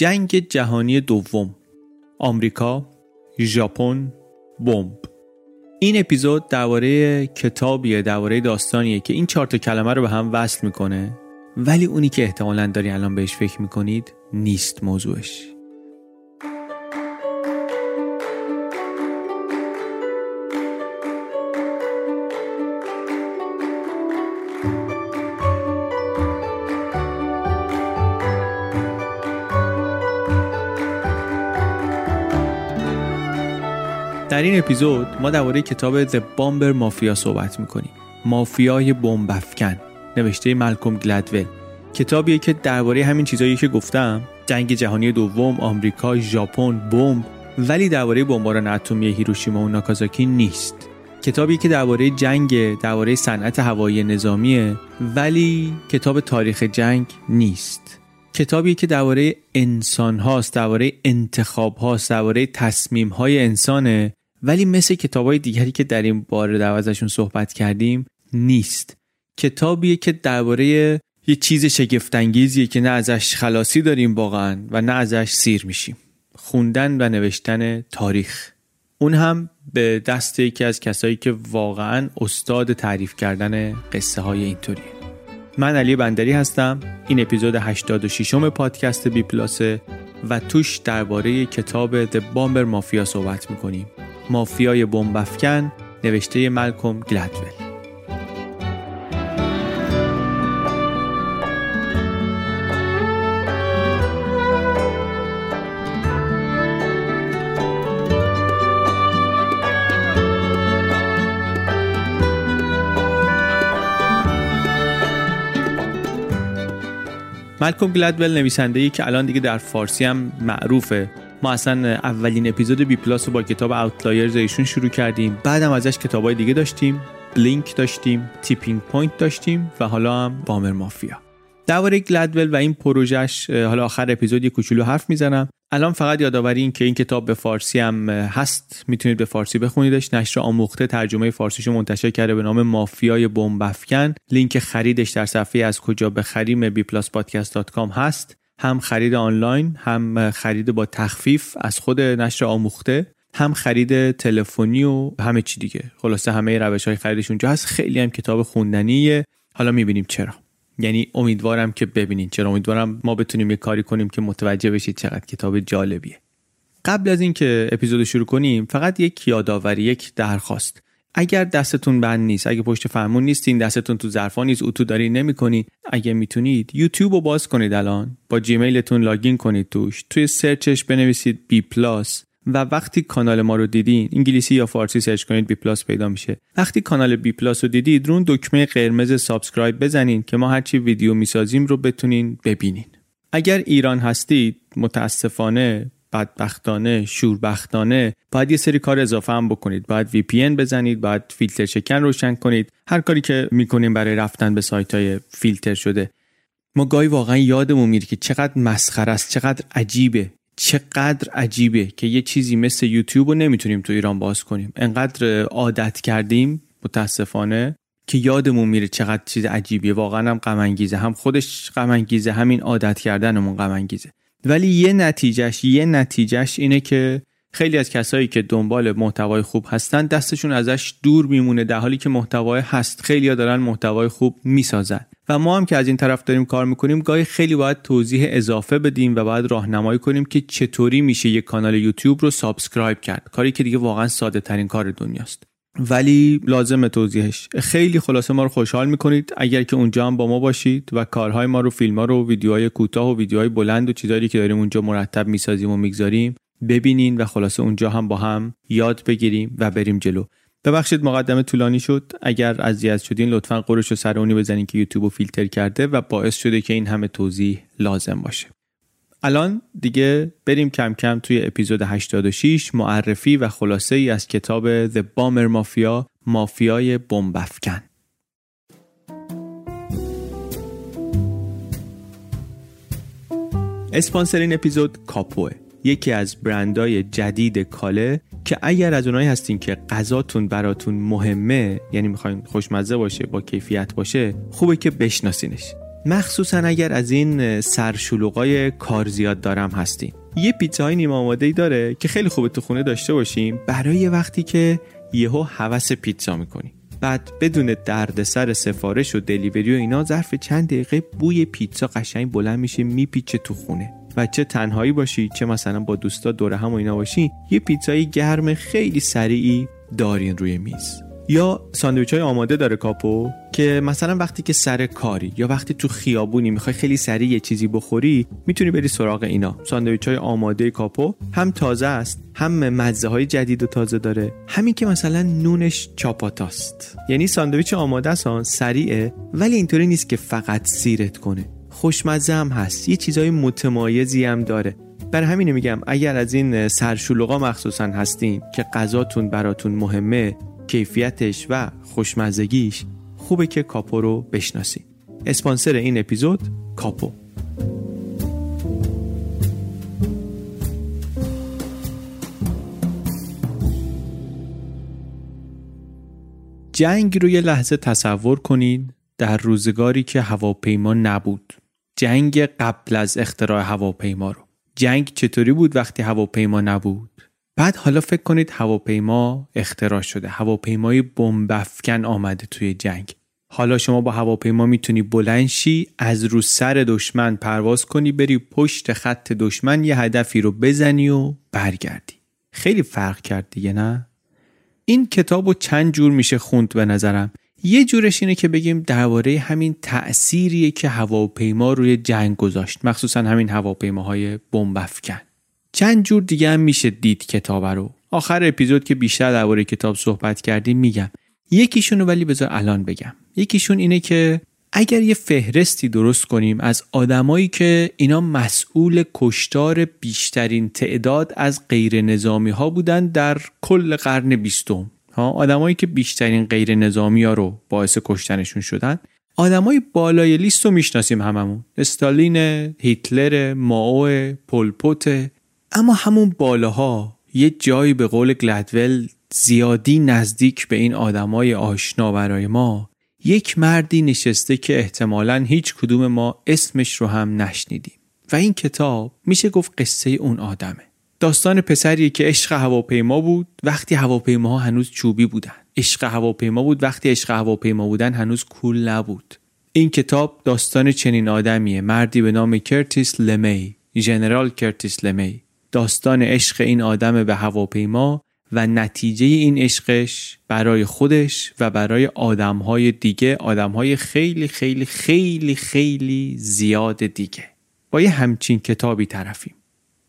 جنگ جهانی دوم. آمریکا ژاپن بمب. این اپیزود درباره کتابیه درباره داستانیه که این چهار تا کلمه رو به هم وصل می‌کنه. ولی اونی که احتمالا داری الان بهش فکر می‌کنید نیست موضوعش. در این اپیزود ما درباره کتاب The Bomber مافیا صحبت می‌کنیم. مافیای بمب افکن نوشته مالکوم گلدول. کتابیه که درباره همین چیزایی که گفتم جنگ جهانی دوم آمریکا ژاپن بمب ولی درباره بمباران اتمی هیروشیما و ناکازاکی نیست. کتابی که درباره جنگ درباره صنعت هوایی نظامیه ولی کتاب تاریخ جنگ نیست. کتابی که درباره انسان هاست درباره انتخاب هاست درباره تصمیم های انسانه. ولی مثل کتاب های دیگری که در این باره در ازشون صحبت کردیم نیست. کتابیه که درباره یه چیز شگفتانگیزیه که نه ازش خلاصی داریم واقعا و نه ازش سیر میشیم. خوندن و نوشتن تاریخ. اون هم به دست یکی از کسایی که واقعا استاد تعریف کردن قصه های اینطوریه. من علی بندری هستم. این اپیزود 86 م پادکست بی پلاسه و توش درباره کتاب The Bomber مافیا صحبت می‌کنیم. مافیای بمبافکن نوشته ملکوم گلدول مالکوم گلدول نویسنده ای که الان دیگه در فارسی هم معروفه. ما اصلا اولین اپیزود بی پلاس رو با کتاب Outliers ایشون شروع کردیم. بعدم ازش کتابای دیگه داشتیم. Blink داشتیم Tipping Point داشتیم و حالا هم Bomber Mafia درباره گلدول و این پروژش حالا آخر اپیزود یه کوچولو حرف می‌زنم. الان فقط یادآوری این که این کتاب به فارسی هم هست. می‌تونید به فارسی بخونیدش. نشر آموخته ترجمه فارسیشو منتشر کرده به نام مافیای بمب‌افکن لینک خریدش در صفحه از کجا بخریم bpluspodcast.com هست. هم خرید آنلاین هم خرید با تخفیف از خود نشر آموخته هم خرید تلفنی و همه چی دیگه. خلاصه همه روش های خریدش اونجا هست. خیلی هم کتاب خوندنیه. حالا می‌بینیم چرا. یعنی امیدوارم که ببینین چرا. امیدوارم ما بتونیم یه کاری کنیم که متوجه بشید چقدر کتاب جالبیه. قبل از اینکه اپیزود شروع کنیم فقط یک یادآوری یک درخواست. اگر دستتون بند نیست اگه پشت فرمون نیستین دستتون تو ظرفا نیست اتو دارین نمی‌کنید اگه می‌تونید یوتیوب رو باز کنید الان. با جیمیلتون login کنید توش. توی سرچش بنویسید بی پلاس و وقتی کانال ما رو دیدین انگلیسی یا فارسی سرچ کنید بی پلاس پیدا میشه. وقتی کانال بی پلاس رو دیدید اون دکمه قرمز subscribe بزنین که ما هرچی ویدیو می‌سازیم رو بتونین ببینین. اگر ایران هستید متاسفانه بدبختانه شوربختانه. باید یه سری کار اضافه هم بکنید. باید VPN بزنید باید فیلتر شکن روشن کنید. هر کاری که می‌کنیم برای رفتن به سایت های فیلتر شده. ما گاهی واقعا یادمون میره که چقدر مسخره است چقدر عجیبه. چقدر عجیبه که یه چیزی مثل یوتیوب رو نمی‌تونیم تو ایران باز کنیم. انقدر عادت کردیم متاسفانه که یادمون میره چقدر چیز عجیبیه. واقعا هم غم هم خودش غم همین عادت کردنمون غم ولی یه نتیجهش یه نتیجهش اینه که خیلی از کسایی که دنبال محتوای خوب هستن دستشون ازش دور میمونه در حالی که محتواهه هست. خیلی ها دارن محتوای خوب می‌سازن. و ما هم که از این طرف داریم کار می‌کنیم گاهی خیلی باید توضیح اضافه بدیم و باید راهنمایی کنیم که چطوری میشه یک کانال یوتیوب رو subscribe کرد. کاری که دیگه واقعا ساده ترین کار دنیاست. ولی لازم توضیحش. خیلی خلاصه ما رو خوشحال می‌کنید. اگر که اونجا هم با ما باشید و کارهای ما رو فیلم ها رو ویدیوهای کوتاه و ویدیوهای بلند و چیزایی که داریم اونجا مرتب می‌سازیم و می‌گذاریم ببینین و خلاصه اونجا هم با هم یاد بگیریم و بریم جلو. ببخشید مقدمه طولانی شد. اگر اذیت شدین لطفا قرش و سرونی بزنین که یوتیوب فیلتر کرده و باعث شده که این همه توضیح لازم باشه. الان دیگه بریم کم کم توی اپیزود 86 معرفی و خلاصه ای از کتاب The Bomber Mafia مافیای بمبافکن اسپانسر این اپیزود کاپوه یکی از برندای جدید کاله که اگر از اونایی هستین که غذاتون براتون مهمه یعنی می‌خواین خوشمزه باشه با کیفیت باشه خوبه که بشناسینش. مخصوصا اگر از این سرشلوغای کار زیاد دارم هستیم. یه پیتزای نیم آماده ای داره که خیلی خوبه تو خونه داشته باشیم برای وقتی که یهو هوس پیتزا می‌کنیم. بعد بدون دردسر سفارش و دلیوری و اینا ظرف چند دقیقه بوی پیتزا قشنگ بلند میشه میپیچه تو خونه. و چه تنهایی باشی چه مثلا با دوستا دور هم و اینا باشی یه پیتزای گرم خیلی سریعی دارین روی میز. یا ساندویچ های آماده داره کاپو که مثلا وقتی که سر کاری یا وقتی تو خیابونی می‌خوای خیلی سریع یه چیزی بخوری می‌تونی بری سراغ اینا. ساندویچ های آماده کاپو هم تازه است هم مزه های جدید و تازه داره. همین که مثلا نونش چاپاتاست. یعنی ساندویچ آماده است سریعه ولی اینطوری نیست که فقط سیرت کنه. خوشمزه هم هست یه چیزای متمایزی هم داره. بر همین میگم اگر از این سرشلوغا مخصوصا هستین که غذاتون براتون مهمه کیفیتش و خوشمزگیش خوبه که کاپو رو بشناسید اسپانسر این اپیزود کاپو. جنگ رو یه لحظه تصور کنید در روزگاری که هواپیما نبود. جنگ قبل از اختراع هواپیما رو. جنگ چطوری بود وقتی هواپیما نبود؟ بعد حالا فکر کنید هواپیما اختراع شده. هواپیمای بمبافکن آمده توی جنگ. حالا شما با هواپیما می‌تونی بلنشی از رو سر دشمن پرواز کنی بری پشت خط دشمن یه هدفی رو بزنی و برگردی. خیلی فرق کرد دیگه نه؟ این کتاب رو چند جور میشه خوند به نظرم. یه جورش اینه که بگیم درباره همین تأثیریه که هواپیما روی جنگ گذاشت. مخصوصا همین هواپیماهای بمبافکن. چند جور دیگه هم میشه دید کتاب رو. آخر اپیزود که بیشتر درباره کتاب صحبت کردیم میگم. یکیشونو ولی بذار الان بگم. یکیشون اینه که اگر یه فهرستی درست کنیم از آدمایی که اینا مسئول کشتار بیشترین تعداد از غیر نظامی ها بودن در کل قرن بیستم. ها آدمایی که بیشترین غیر نظامی ها رو باعث کشتنشون شدن. آدمای بالای لیست رو می‌شناسیم هممون. استالین هیتلر ماو پولپوت اما همون بالاها یه جایی به قول گلدول زیادی نزدیک به این آدمای آشنا برای ما یک مردی نشسته که احتمالا هیچ کدوم ما اسمش رو هم نشنیدیم. و این کتاب میشه گفت قصه اون آدمه. داستان پسری که عشق هواپیما بود وقتی هواپیماها هنوز چوبی بودن. عشق هواپیما بود وقتی عشق هواپیما بودن هنوز کول نبود. این کتاب داستان چنین آدمیه. مردی به نام کرتیس لمی ژنرال کرتیس لمی داستان عشق این آدم به هواپیما و نتیجه این عشقش برای خودش و برای آدمهای دیگه آدمهای خیلی خیلی خیلی خیلی زیاد دیگه. با یه همچین کتابی طرفیم.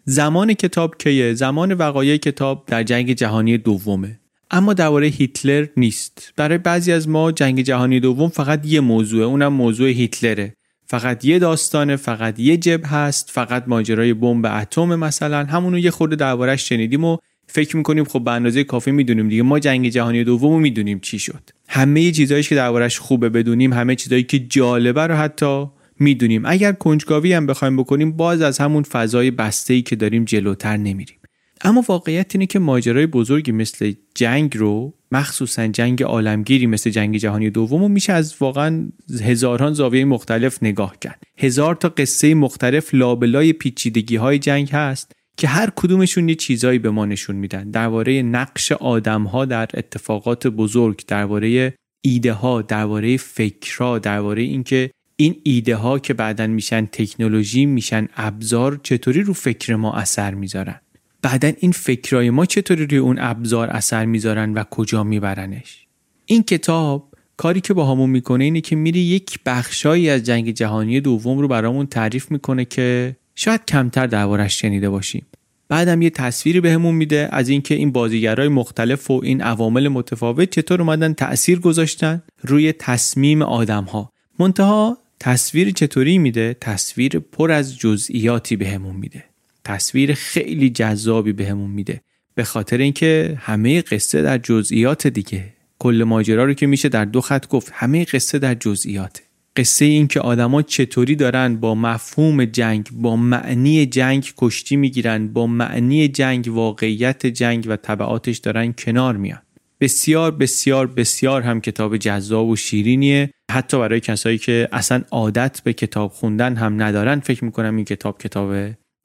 زمان کتاب کیه؟ زمان وقایع کتاب در جنگ جهانی دومه. اما درباره هیتلر نیست. برای بعضی از ما جنگ جهانی دوم فقط یه موضوعه اونم موضوع هیتلره. فقط یه داستانه فقط یه جب هست فقط ماجرای بمب اتم مثلا. همونو یه خورده دربارش شنیدیم و فکر می‌کنیم خب به اندازه کافی می‌دونیم دیگه. ما جنگ جهانی دوم می‌دونیم چی شد. همه چیزهایی که دربارش خوبه بدونیم همه چیزهایی که جالبه رو حتی می‌دونیم. اگر کنجکاوی هم بخوایم بکنیم باز از همون فضای بسته ای که داریم جلوتر نمیریم. اما واقعیت اینه که ماجرای بزرگی مثل جنگ رو مخصوصا جنگ عالمگیری مثل جنگ جهانی دوم میشه از واقعا هزاران زاویه مختلف نگاه کرد. هزار تا قصه مختلف لابلای پیچیدگی های جنگ هست که هر کدومشون یه چیزایی به ما نشون میدن. درباره نقش آدم ها در اتفاقات بزرگ درباره ایده ها درباره فکرها درباره اینکه این ایده ها که بعدا میشن تکنولوژی میشن ابزار چطوری رو فکر ما اثر می‌ذارن. بعدا این فکرای ما چطوری روی اون ابزار اثر می‌ذارن و کجا میبرنش؟ این کتاب کاری که با همون می‌کنه اینه که میره یک بخشایی از جنگ جهانی دوم رو برامون تعریف می‌کنه که شاید کمتر دربارش شنیده باشیم. بعدم یه تصویری بهمون میده از اینکه این بازیگرای مختلف و این عوامل متفاوت چطور اومدن تاثیر گذاشتن روی تصمیم آدم ها منتها تصویر چطوری میده؟ تصویر پر از جزئیاتی بهمون میده. تصویر خیلی جذابی بهمون میده. به خاطر اینکه همه قصه در جزئیات دیگه. کل ماجرا رو که میشه در دو خط گفت همه قصه در جزئیاته قصه این که آدما چطوری دارن با مفهوم جنگ با معنی جنگ کشتی می‌گیرن با معنی جنگ واقعیت جنگ و طبعاتش دارن کنار میان. بسیار بسیار بسیار هم کتاب جذاب و شیرینیه. حتی برای کسایی که اصلا عادت به کتاب خوندن هم ندارن فکر می‌کنم این کتاب کتاب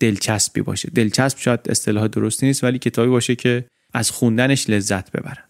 دلچسبی باشه. دلچسب شاید اصطلاح درستی نیست ولی کتابی باشه که از خوندنش لذت ببرن.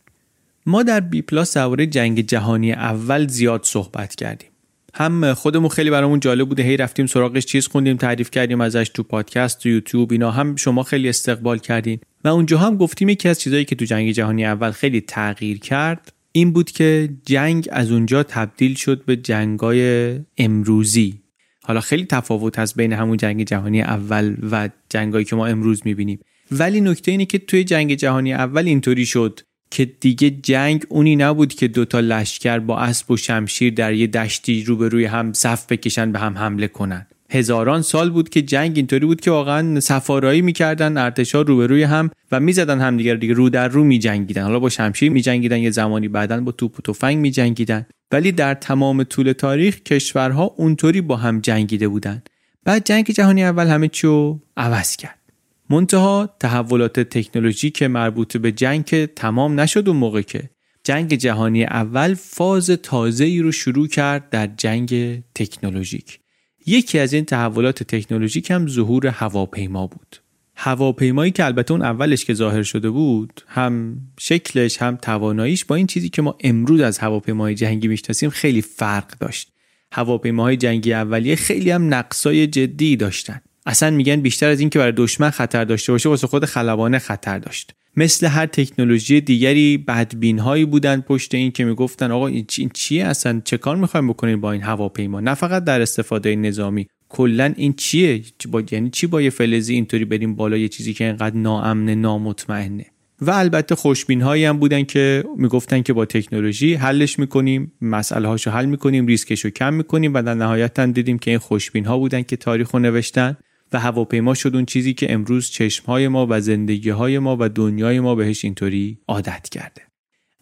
ما در بی پلاس درباره جنگ جهانی اول زیاد صحبت کردیم. هم خودمون خیلی برامون جالب بوده هی رفتیم سراغش چیز خوندیم تعریف کردیم ازش تو پادکست تو یوتیوب اینا. هم شما خیلی استقبال کردین. و اونجا هم گفتیم یکی از چیزایی که تو جنگ جهانی اول خیلی تغییر کرد این بود که جنگ از اونجا تبدیل شد به جنگای امروزی. حالا خیلی تفاوت هست بین همون جنگ جهانی اول و جنگایی که ما امروز می‌بینیم. ولی نکته اینه که توی جنگ جهانی اول اینطوری شد که دیگه جنگ اونی نبود که دوتا لشکر با اسب و شمشیر در یه دشتی روبروی هم صف بکشن به هم حمله کنن. هزاران سال بود که جنگ اینطوری بود که واقعا سفارایی می‌کردن ارتشا روبروی هم و می‌زدن هم دیگه رو در رو میجنگیدن. حالا با شمشیر میجنگیدن یه زمانی بعدا با توپ و تفنگ میجنگیدن. ولی در تمام طول تاریخ کشورها اونطوری با هم جنگیده بودن. بعد جنگ جهانی اول همه چیو عوض کرد. منتها تحولات تکنولوژی که مربوط به جنگ تمام نشد اون موقع که جنگ جهانی اول فاز تازه ای رو شروع کرد در جنگ تکنولوژیک. یکی از این تحولات تکنولوژیک هم ظهور هواپیما بود. هواپیمایی که البته اون اولش که ظاهر شده بود هم شکلش هم تواناییش با این چیزی که ما امروز از هواپیمای جنگی می‌شناسیم خیلی فرق داشت. هواپیماهای جنگی اولیه خیلی هم نقصای جدی داشتن. اصلا میگن بیشتر از اینکه برای دشمن خطر داشته باشه واسه خود خلبانه خطر داشت. مثل هر تکنولوژی دیگری بدبین هایی بودن پشت این که می‌گفتن آقا این چیه اصلا؟ چه کار می‌خوایم بکنیم با این هواپیما؟ نه فقط در استفاده نظامی. کلا این چیه؟ با یعنی چی با یه فلزی اینطوری بریم بالا یه چیزی که اینقدر ناامنه نامطمئنه؟ و البته خوشبین هایی هم بودن که می‌گفتن که با تکنولوژی حلش می‌کنیم مسئله هاشو حل می‌کنیم ریسکش رو کم می‌کنیم و در نهایت هم دیدیم که این خوشبین ها بودن که تاریخ نوشتن. هواپیما شد اون چیزی که امروز چشمهای ما و زندگی های ما و دنیای ما بهش اینطوری عادت کرده.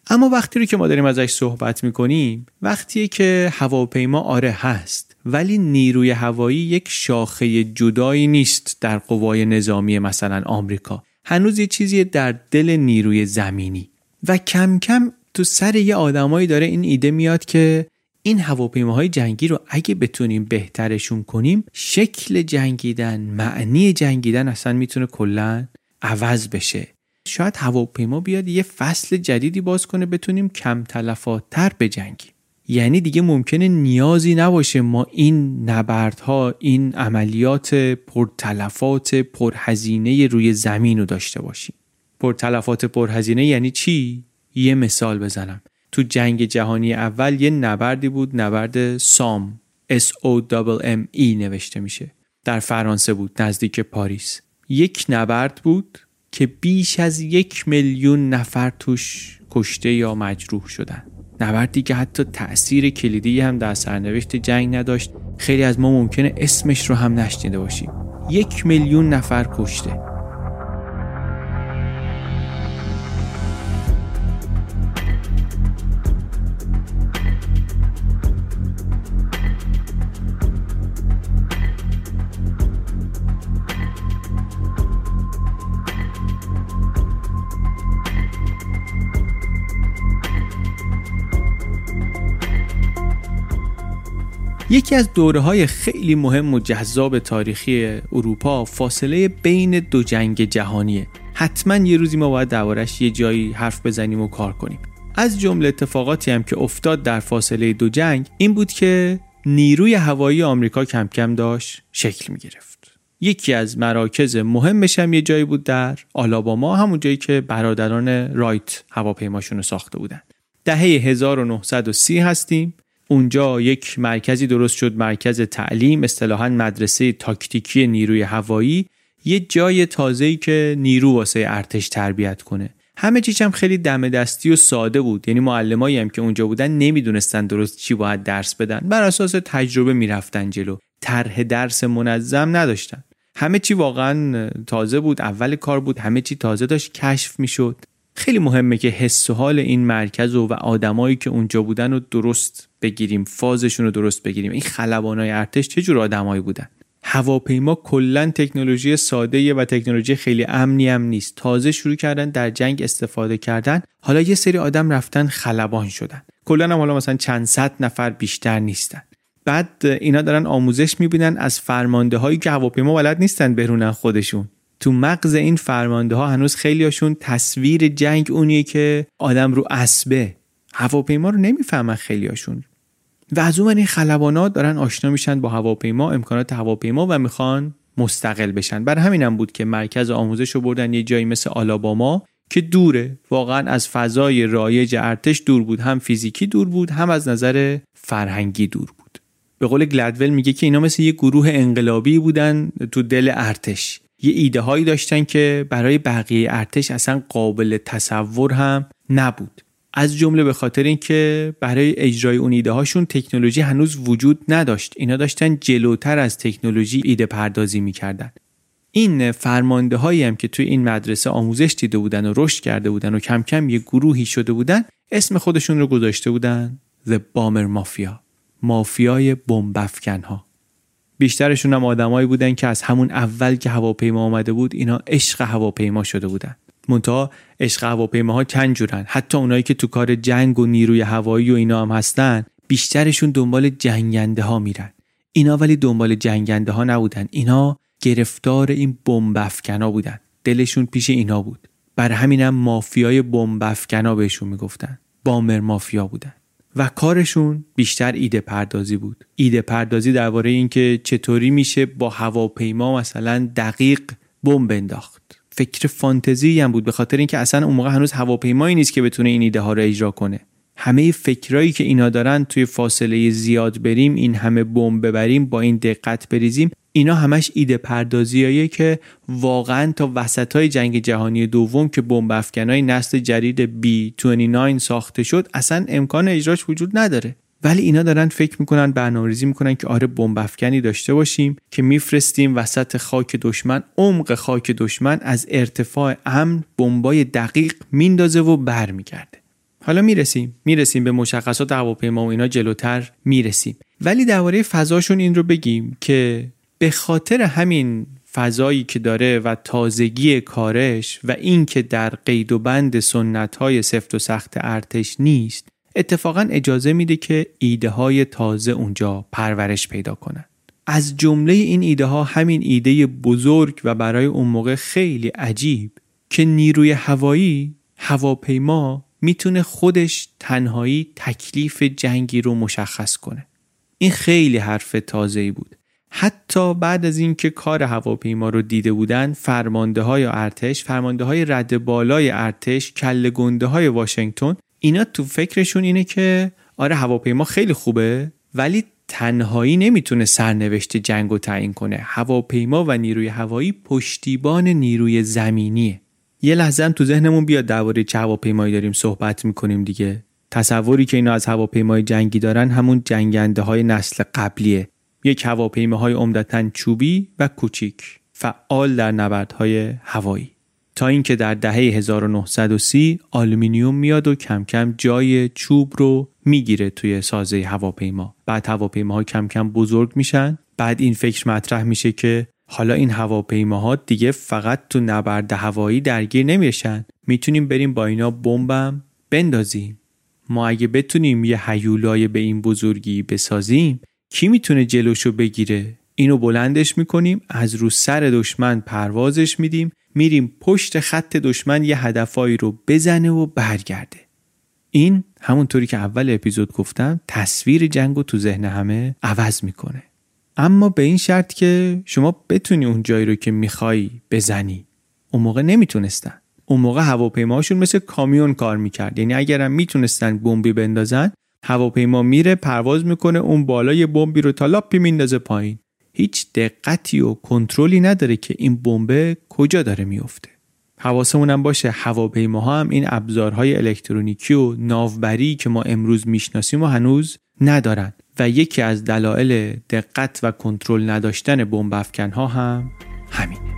اما وقتی رو که ما داریم ازش صحبت می‌کنیم وقتیه که هواپیما آره هست ولی نیروی هوایی یک شاخه جدایی نیست در قوای نظامی مثلا آمریکا. هنوز یه چیزی در دل نیروی زمینی. و کم کم تو سر یه آدمایی داره این ایده میاد که این هواپیماهای جنگی رو اگه بتونیم بهترشون کنیم شکل جنگیدن معنی جنگیدن اصلا می‌تونه کلا عوض بشه. شاید هواپیما بیاد یه فصل جدیدی باز کنه بتونیم کم تلفاتر بجنگیم. یعنی دیگه ممکنه نیازی نباشه ما این نبردها این عملیات پرتلفات پرهزینه روی زمین رو داشته باشیم. پرتلفات پرهزینه یعنی چی؟ یه مثال بزنم. تو جنگ جهانی اول یه نبردی بود نبرد سام S O M E نوشته میشه. در فرانسه بود نزدیک پاریس. یک نبرد بود که بیش از یک میلیون نفر توش کشته یا مجروح شدن. نبردی که حتی تأثیر کلیدی هم در سرنوشت جنگ نداشت. خیلی از ما ممکنه اسمش رو هم نشنیده باشیم. یک میلیون نفر کشته. یکی از دوره های خیلی مهم و جذاب تاریخی اروپا فاصله بین دو جنگ جهانیه. حتما یه روزی ما باید دربارش یه جایی حرف بزنیم و کار کنیم. از جمله اتفاقاتی هم که افتاد در فاصله دو جنگ این بود که نیروی هوایی آمریکا کم کم داشت شکل می گرفت یکی از مراکز مهمش هم یه جایی بود در آلاباما همون جایی که برادران رایت هواپیماشون رو ساخته بودن. دهه 1930 هستیم. اونجا یک مرکزی درست شد مرکز تعلیم اصطلاحا مدرسه تاکتیکی نیروی هوایی. یه جای تازه‌ای که نیرو واسه ارتش تربیت کنه. همه چیز هم خیلی دم دستی و ساده بود. یعنی معلمایی هم که اونجا بودن نمی‌دونستن درست چی باید درس بدن. بر اساس تجربه می‌رفتن جلو. طرح درس منظم نداشتن. همه چی واقعا تازه بود اول کار بود همه چی تازه داشت کشف می‌شد. خیلی مهمه که حس و حال این مرکز و, و آدمایی که اونجا بودن رو درست بگیریم فازشون رو درست بگیریم. این خلبانای ارتش چه جور آدمایی بودن؟ هواپیما کلا تکنولوژی ساده و تکنولوژی خیلی امنی هم نیست. تازه شروع کردن در جنگ استفاده کردن. حالا یه سری آدم رفتن خلبان شدن. کلا هم حالا مثلا چند صد نفر بیشتر نیستن. بعد اینا دارن آموزش می‌بینن از فرمانده هایی که هواپیما بلد نیستن برونن خودشون. تو مغز این فرمانده ها هنوز خیلیاشون تصویر جنگ اونیه که آدم رو اسبه. هواپیما رو نمی‌فهمن خیلیاشون. و از اون این خلبانا دارن آشنا میشن با هواپیما امکانات هواپیما و می‌خوان مستقل بشن. بر همینم بود که مرکز آموزش رو بردن یه جایی مثل آلاباما که دوره. واقعا از فضای رایج ارتش دور بود. هم فیزیکی دور بود هم از نظر فرهنگی دور بود. به قول گلدول میگه که اینا مثل یه گروه انقلابی بودن تو دل ارتش. یه ایده هایی داشتن که برای بقیه ارتش اصلا قابل تصور هم نبود. از جمله به خاطر اینکه برای اجرای اون ایده هاشون تکنولوژی هنوز وجود نداشت. اینا داشتن جلوتر از تکنولوژی ایده پردازی می‌کردن. این فرمانده هایی هم که توی این مدرسه آموزش دیده بودن و رشد کرده بودن و کم کم یه گروهی شده بودن اسم خودشون رو گذاشته بودن The Bomber Mafia. مافیای بمبافکن ها بیشترشون هم آدمایی بودن که از همون اول که هواپیما آمده بود اینا عشق هواپیما شده بودن. منتها عشق هواپیماها چند جورن. حتی اونایی که تو کار جنگ و نیروی هوایی و اینا هم هستن بیشترشون دنبال جنگنده ها میرن. اینا ولی دنبال جنگنده ها نبودن. اینا گرفتار این بمب افکنا بودن. دلشون پیش اینا بود. بر همینم مافیای بمب افکنا بهشون می‌گفتن. بامر مافیا بودن. و کارشون بیشتر ایده پردازی بود. ایده پردازی درباره اینکه چطوری میشه با هواپیما مثلا دقیق بمب انداخت. فکر فانتزی هم بود به خاطر اینکه اصلا اون موقع هنوز هواپیمایی نیست که بتونه این ایده ها رو اجرا کنه. همه فکرایی که اینا دارن توی فاصله زیاد بریم این همه بمب ببریم با این دقت بریزیم اینا همش ایده پردازیاییه که واقعا تا وسط های جنگ جهانی دوم که بمب افکنای نسل جدید B29 ساخته شد اصلا امکان اجراش وجود نداره. ولی اینا دارن فکر می‌کنن برنامه‌ریزی می‌کنن که آره بمب افکنی داشته باشیم که میفرستیم وسط خاک دشمن عمق خاک دشمن از ارتفاع امن بمبای دقیق میندازه و برمیگرده. حالا می‌رسیم می‌رسیم به مشخصات هواپیما و اینا جلوتر می‌رسیم. ولی درباره فضاشون این رو بگیم که به خاطر همین فضایی که داره و تازگی کارش و اینکه در قید و بند سنت های سفت و سخت ارتش نیست اتفاقا اجازه میده که ایده های تازه اونجا پرورش پیدا کنن از جمله این ایده ها همین ایده بزرگ و برای اون موقع خیلی عجیب که نیروی هوایی هواپیما می‌تونه خودش تنهایی تکلیف جنگی رو مشخص کنه. این خیلی حرف تازه بود. حتی بعد از اینکه کار هواپیما رو دیده بودن فرمانده های ارتش فرمانده های رد بالای ارتش کل گنده های واشنگتن اینا تو فکرشون اینه که آره هواپیما خیلی خوبه ولی تنهایی نمی‌تونه سرنوشت جنگ رو تعیین کنه. هواپیما و نیروی هوایی پشتیبان نیروی زمینیه. یه لحظه هم تو ذهنمون بیاد درباره چه هواپیمایی داریم صحبت می‌کنیم دیگه. تصوری که اینا از هواپیمای جنگی دارن همون جنگنده های نسل قبلیه. یک هواپیماهای عمدتا چوبی و کوچیک فعال در نبردهای هوایی. تا اینکه در دهه 1930 آلومینیوم میاد و کم کم جای چوب رو می‌گیره توی سازه هواپیما. بعد هواپیماها کم کم بزرگ میشن. بعد این فکر مطرح میشه که حالا این هواپیماها دیگه فقط تو نبرد هوایی درگیر نمیشن. می‌تونیم بریم با اینا بمبم بندازیم. ما اگه بتونیم یه هیولای به این بزرگی بسازیم کی می‌تونه جلوشو بگیره؟ اینو بلندش می‌کنیم از رو سر دشمن پروازش میدیم میریم پشت خط دشمن یه هدفایی رو بزنه و برگرده. این همونطوری که اول اپیزود گفتم تصویر جنگ رو تو ذهن همه عوض می‌کنه. اما به این شرط که شما بتونی اون جایی رو که می‌خوای بزنی. اون موقع نمی‌تونستن. اون موقع هواپیماهاشون مثل کامیون کار می‌کرد. یعنی اگرم می‌تونستن بمبی بندازن هواپیما میره پرواز می‌کنه اون بالای بمبی رو تا لاپی میندازه پایین. هیچ دقتی و کنترلی نداره که این بمب کجا داره میفته حواسمون هم باشه هواپیماها هم این ابزارهای الکترونیکی و ناوبری که ما امروز می‌شناسیم و هنوز ندارن. و یکی از دلایل دقت و کنترل نداشتن بمب ها هم همینه.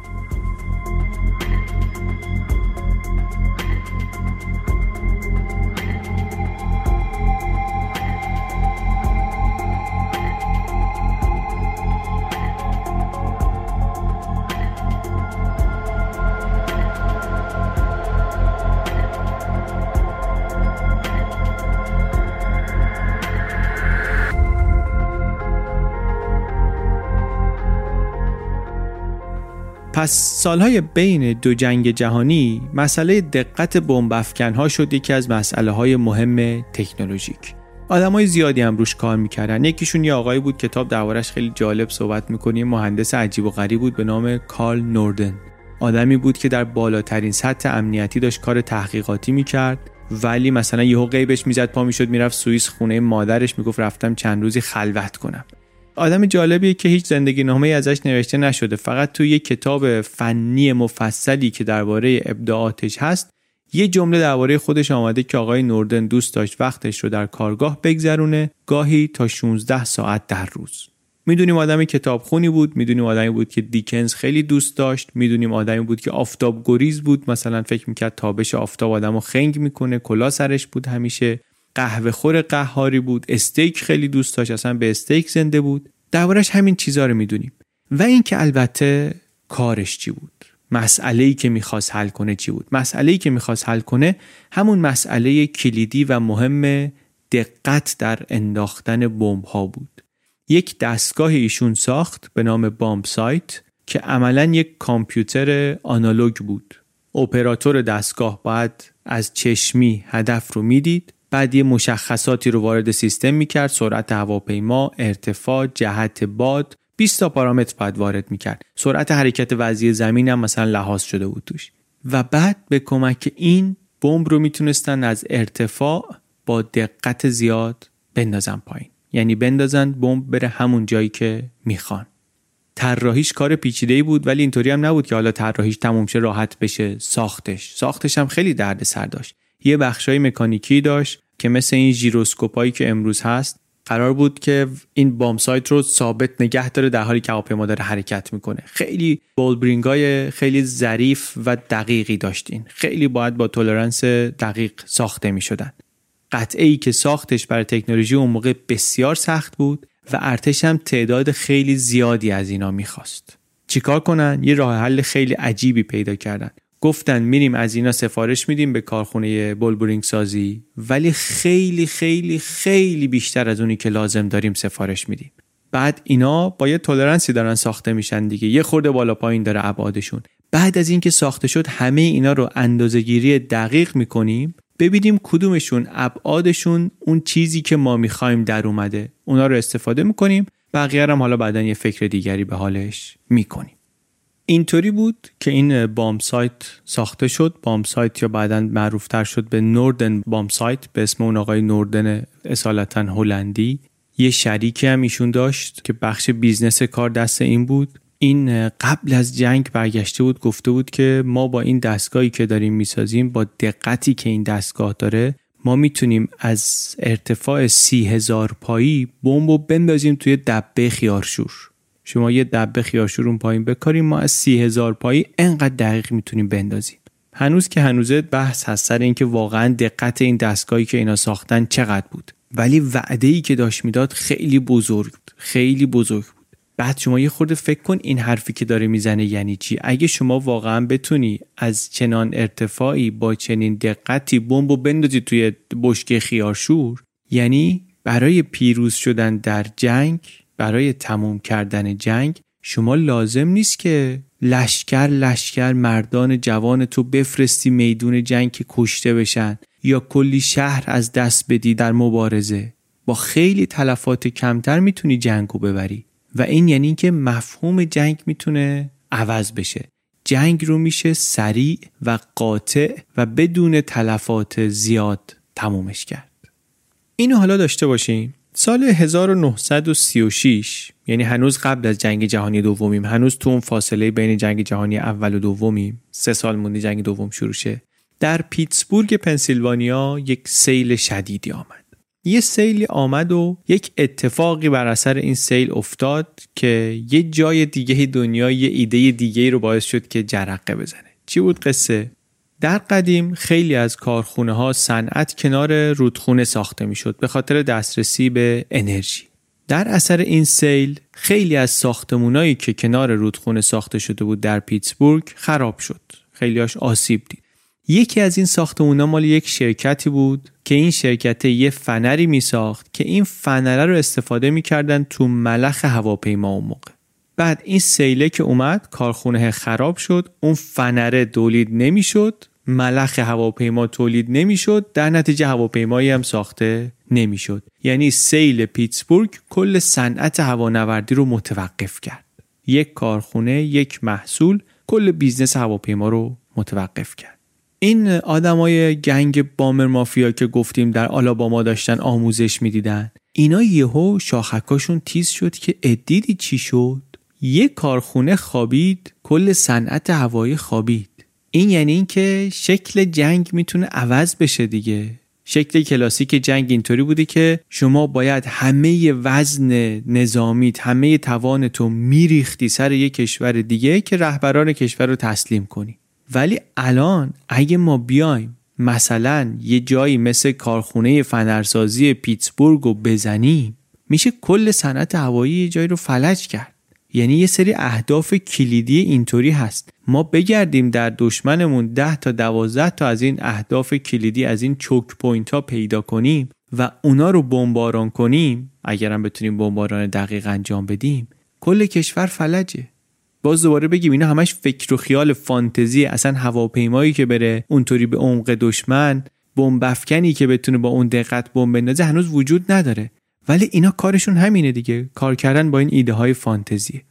پس سالهای بین دو جنگ جهانی مسئله دقت بمب ها شد یکی از مسئله های مهم تکنولوژیک. های زیادی هم روش کار می‌کردن. یکیشون یه آقایی بود کتاب دربارش خیلی جالب صحبت می‌کنیم مهندس عجیب و غریب بود به نام کارل نوردن. آدمی بود که در بالاترین سطح امنیتی داشت کار تحقیقاتی می‌کرد ولی مثلا یهو غیبش می‌زد پا می‌شد می‌رفت سوئیس خونه مادرش می‌گفت رفتم چند روزی خلوت کنم. آدم جالبیه که هیچ زندگی نامه ازش نوشته نشده. فقط توی یه کتاب فنی مفصلی که درباره ابداعاتش هست یه جمله درباره خودش آمده که آقای نوردن دوست داشت وقتش رو در کارگاه بگذرونه گاهی تا 16 ساعت در روز. می‌دونیم آدمی کتابخونی بود می‌دونیم آدمی بود که دیکنز خیلی دوست داشت می‌دونیم آدمی بود که آفتاب گریز بود مثلا فکر می‌کرد تابش آفتاب آدمو خنگ می‌کنه کلا سرش بود همیشه. قهوه خور قهاری بود استیک خیلی دوست داشت اصلا به استیک زنده بود. دربارش همین چیزها رو می‌دونیم. و اینکه البته کارش چی بود؟ مسئله ای که می‌خواست حل کنه چی بود؟ مسئله ای که می‌خواست حل کنه همون مسئله کلیدی و مهم دقت در انداختن بمب ها بود. یک دستگاه ایشون ساخت به نام بامب سایت که عملا یک کامپیوتر آنالوگ بود. اپراتور دستگاه باید از چشمی هدف رو می‌دید بعد یه مشخصاتی رو وارد سیستم می‌کرد سرعت هواپیما ارتفاع جهت باد 20 تا پارامتر باید وارد می‌کرد. سرعت حرکت وضعی زمین هم مثلا لحاظ شده بود توش. و بعد به کمک این بمب رو می‌تونستن از ارتفاع با دقت زیاد بندازن پایین. یعنی بندازن بمب بره همون جایی که می‌خوان. طراحیش کار پیچیده بود ولی اینطوری هم نبود که حالا طراحیش تموم شه راحت بشه ساختش. ساختش هم خیلی درد سر داشت. یه بخشای مکانیکی داشت که مثل این ژیروسکوپایی که امروز هست قرار بود که این بام سایت رو ثابت نگه داره در حالی که هواپیما داره حرکت می‌کنه. خیلی های خیلی ظریف و دقیقی داشتین. خیلی باید با تولرنس دقیق ساخته می‌شدن. قطعه ای که ساختش برای تکنولوژی اون موقع بسیار سخت بود و ارتش هم تعداد خیلی زیادی از اینا می‌خواست. چیکار کنن؟ یه راه حل خیلی عجیبی پیدا کردن. گفتن میریم از اینا سفارش میدیم به کارخونه بولبورینگ سازی ولی خیلی خیلی خیلی بیشتر از اونی که لازم داریم سفارش میدیم. بعد اینا با یه تولرنسی دارن ساخته میشن دیگه. یه خورده بالا پایین داره ابعادشون. بعد از اینکه ساخته شد همه اینا رو اندازهگیری دقیق می‌کنیم. ببینیم کدومشون ابعادشون اون چیزی که ما می‌خوایم در اومده. اونا رو استفاده می‌کنیم. بقیه هم حالا بعدا یه فکر دیگری به حالش می‌کنیم. اینطوری بود که این bombsight ساخته شد. bombsight یا بعدا معروفتر شد به Norden bombsight. به اسم اون آقای نوردن اصالتا هلندی. یه شریکی هم ایشون داشت که بخش business کار دست این بود. این قبل از جنگ برگشته بود گفته بود که ما با این دستگاهی که داریم می‌سازیم با دقتی که این دستگاه داره ما می‌تونیم از ارتفاع سی هزار پایی بمب رو بندازیم توی دبه خیارشور. شما یه دبه خیارشور پایین بکاریم ما از سی هزار پایی انقدر دقیق می‌تونیم بندازیم. هنوز که هنوزه بحث هست سر اینکه واقعا دقت این دستگاهی که اینا ساختن چقدر بود. ولی وعده ای که داشت می‌داد خیلی بزرگ بود خیلی بزرگ بود. بعد شما یه خورده فکر کن این حرفی که داره می‌زنه یعنی چی؟ اگه شما واقعا بتونی از چنان ارتفاعی با چنین دقتی بمب و بندازی توی بشکه خیارشور یعنی برای پیروز شدن در جنگ برای تموم کردن جنگ شما لازم نیست که لشکر لشکر مردان جوان تو بفرستی میدون جنگ که کشته بشن یا کلی شهر از دست بدی در مبارزه. با خیلی تلفات کمتر می‌تونی جنگ رو ببری. و این یعنی که مفهوم جنگ می‌تونه عوض بشه. جنگ رو میشه سریع و قاطع و بدون تلفات زیاد تمومش کرد. اینو حالا داشته باشیم سال 1936 یعنی هنوز قبل از جنگ جهانی دومیم هنوز تو اون فاصله بین جنگ جهانی اول و دومیم سه سال مونده جنگ دوم شروع شه در پیتسبورگ پنسیلوانیا یک سیل شدیدی آمد. یه سیلی آمد و یک اتفاقی بر اثر این سیل افتاد که یه جای دیگه دنیا یه ایده دیگه رو باعث شد که جرقه بزنه. چی بود قصه؟ در قدیم خیلی از کارخونه ها صنعت کنار رودخونه ساخته می‌شد به خاطر دسترسی به انرژی. در اثر این سیل خیلی از ساختمونایی که کنار رودخونه ساخته شده بود در پیتسبورگ خراب شد. خیلیاش آسیب دید. یکی از این ساختمونا مال یک شرکتی بود که این شرکت یه فنری می ساخت که این فنره رو استفاده می‌کردن تو ملخ هواپیما اون موقع. بعد این سیله که اومد کارخونه خراب شد اون فنره تولید نمی‌شد ملخ هواپیما تولید نمی‌شد در نتیجه هواپیمایی هم ساخته نمی‌شد. یعنی سیل پیتسبورگ کل صنعت هوانوردی رو متوقف کرد. یک کارخونه یک محصول کل business هواپیما رو متوقف کرد. این آدمای gang Bomber Mafia که گفتیم در آلاباما داشتن آموزش می‌دیدن اینا یهو شاخکاشون تیز شد که اِ دیدی چی شد؟ یه کارخونه خوابید کل صنعت هوایی خوابید. این یعنی اینکه شکل جنگ می‌تونه عوض بشه دیگه. شکل کلاسیک جنگ اینطوری بوده که شما باید همه وزن نظامیت همه توانتو میریختی سر یه کشور دیگه که رهبران کشور رو تسلیم کنی. ولی الان اگه ما بیایم مثلا یه جایی مثل کارخونه فنرسازی پیتسبورگ رو بزنیم میشه کل صنعت هوایی یه جایی رو فلج کرد. یعنی یه سری اهداف کلیدی اینطوری هست. ما بگردیم در دشمنمون ده تا دوازده تا از این اهداف کلیدی از این choke point ها پیدا کنیم و اونا رو بمباران کنیم. اگرم بتونیم بمباران دقیق انجام بدیم. کل کشور فلجه. باز دوباره بگیم اینا همش فکر و خیال فانتزی اصلا هواپیمایی که بره اونطوری به عمق دشمن بمب که بتونه با اون دقت بمب بندازه هنوز وجود نداره. ولی اینا کارشون همینه دیگه. کار کردن با این ایده های فانتزی.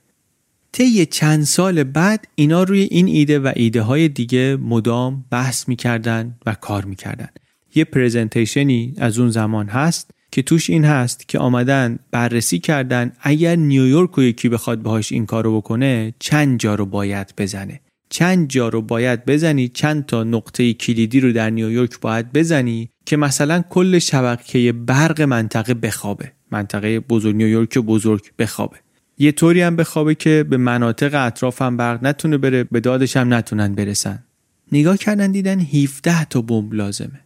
طی چند سال بعد اینا روی این ایده و ایده های دیگه مدام بحث می‌کردن و کار می‌کردن. یه پریزنتیشنی از اون زمان هست که توش این هست که آمدن بررسی کردن اگر نیویورک رو یکی بخواد باهاش این کارو بکنه چند جا رو باید بزنه؟ چند جا رو باید بزنی؟ چند تا نقطه کلیدی رو در نیویورک باید بزنی؟ که مثلا کل شبکه برق منطقه بخوابه. منطقه بزرگ نیویورک بزرگ بخوابه. یه طوری هم بخوابه که به مناطق اطراف هم برق نتونه بره به دادش هم نتونن برسن. نگاه کردن دیدن 17 تا بمب لازمه.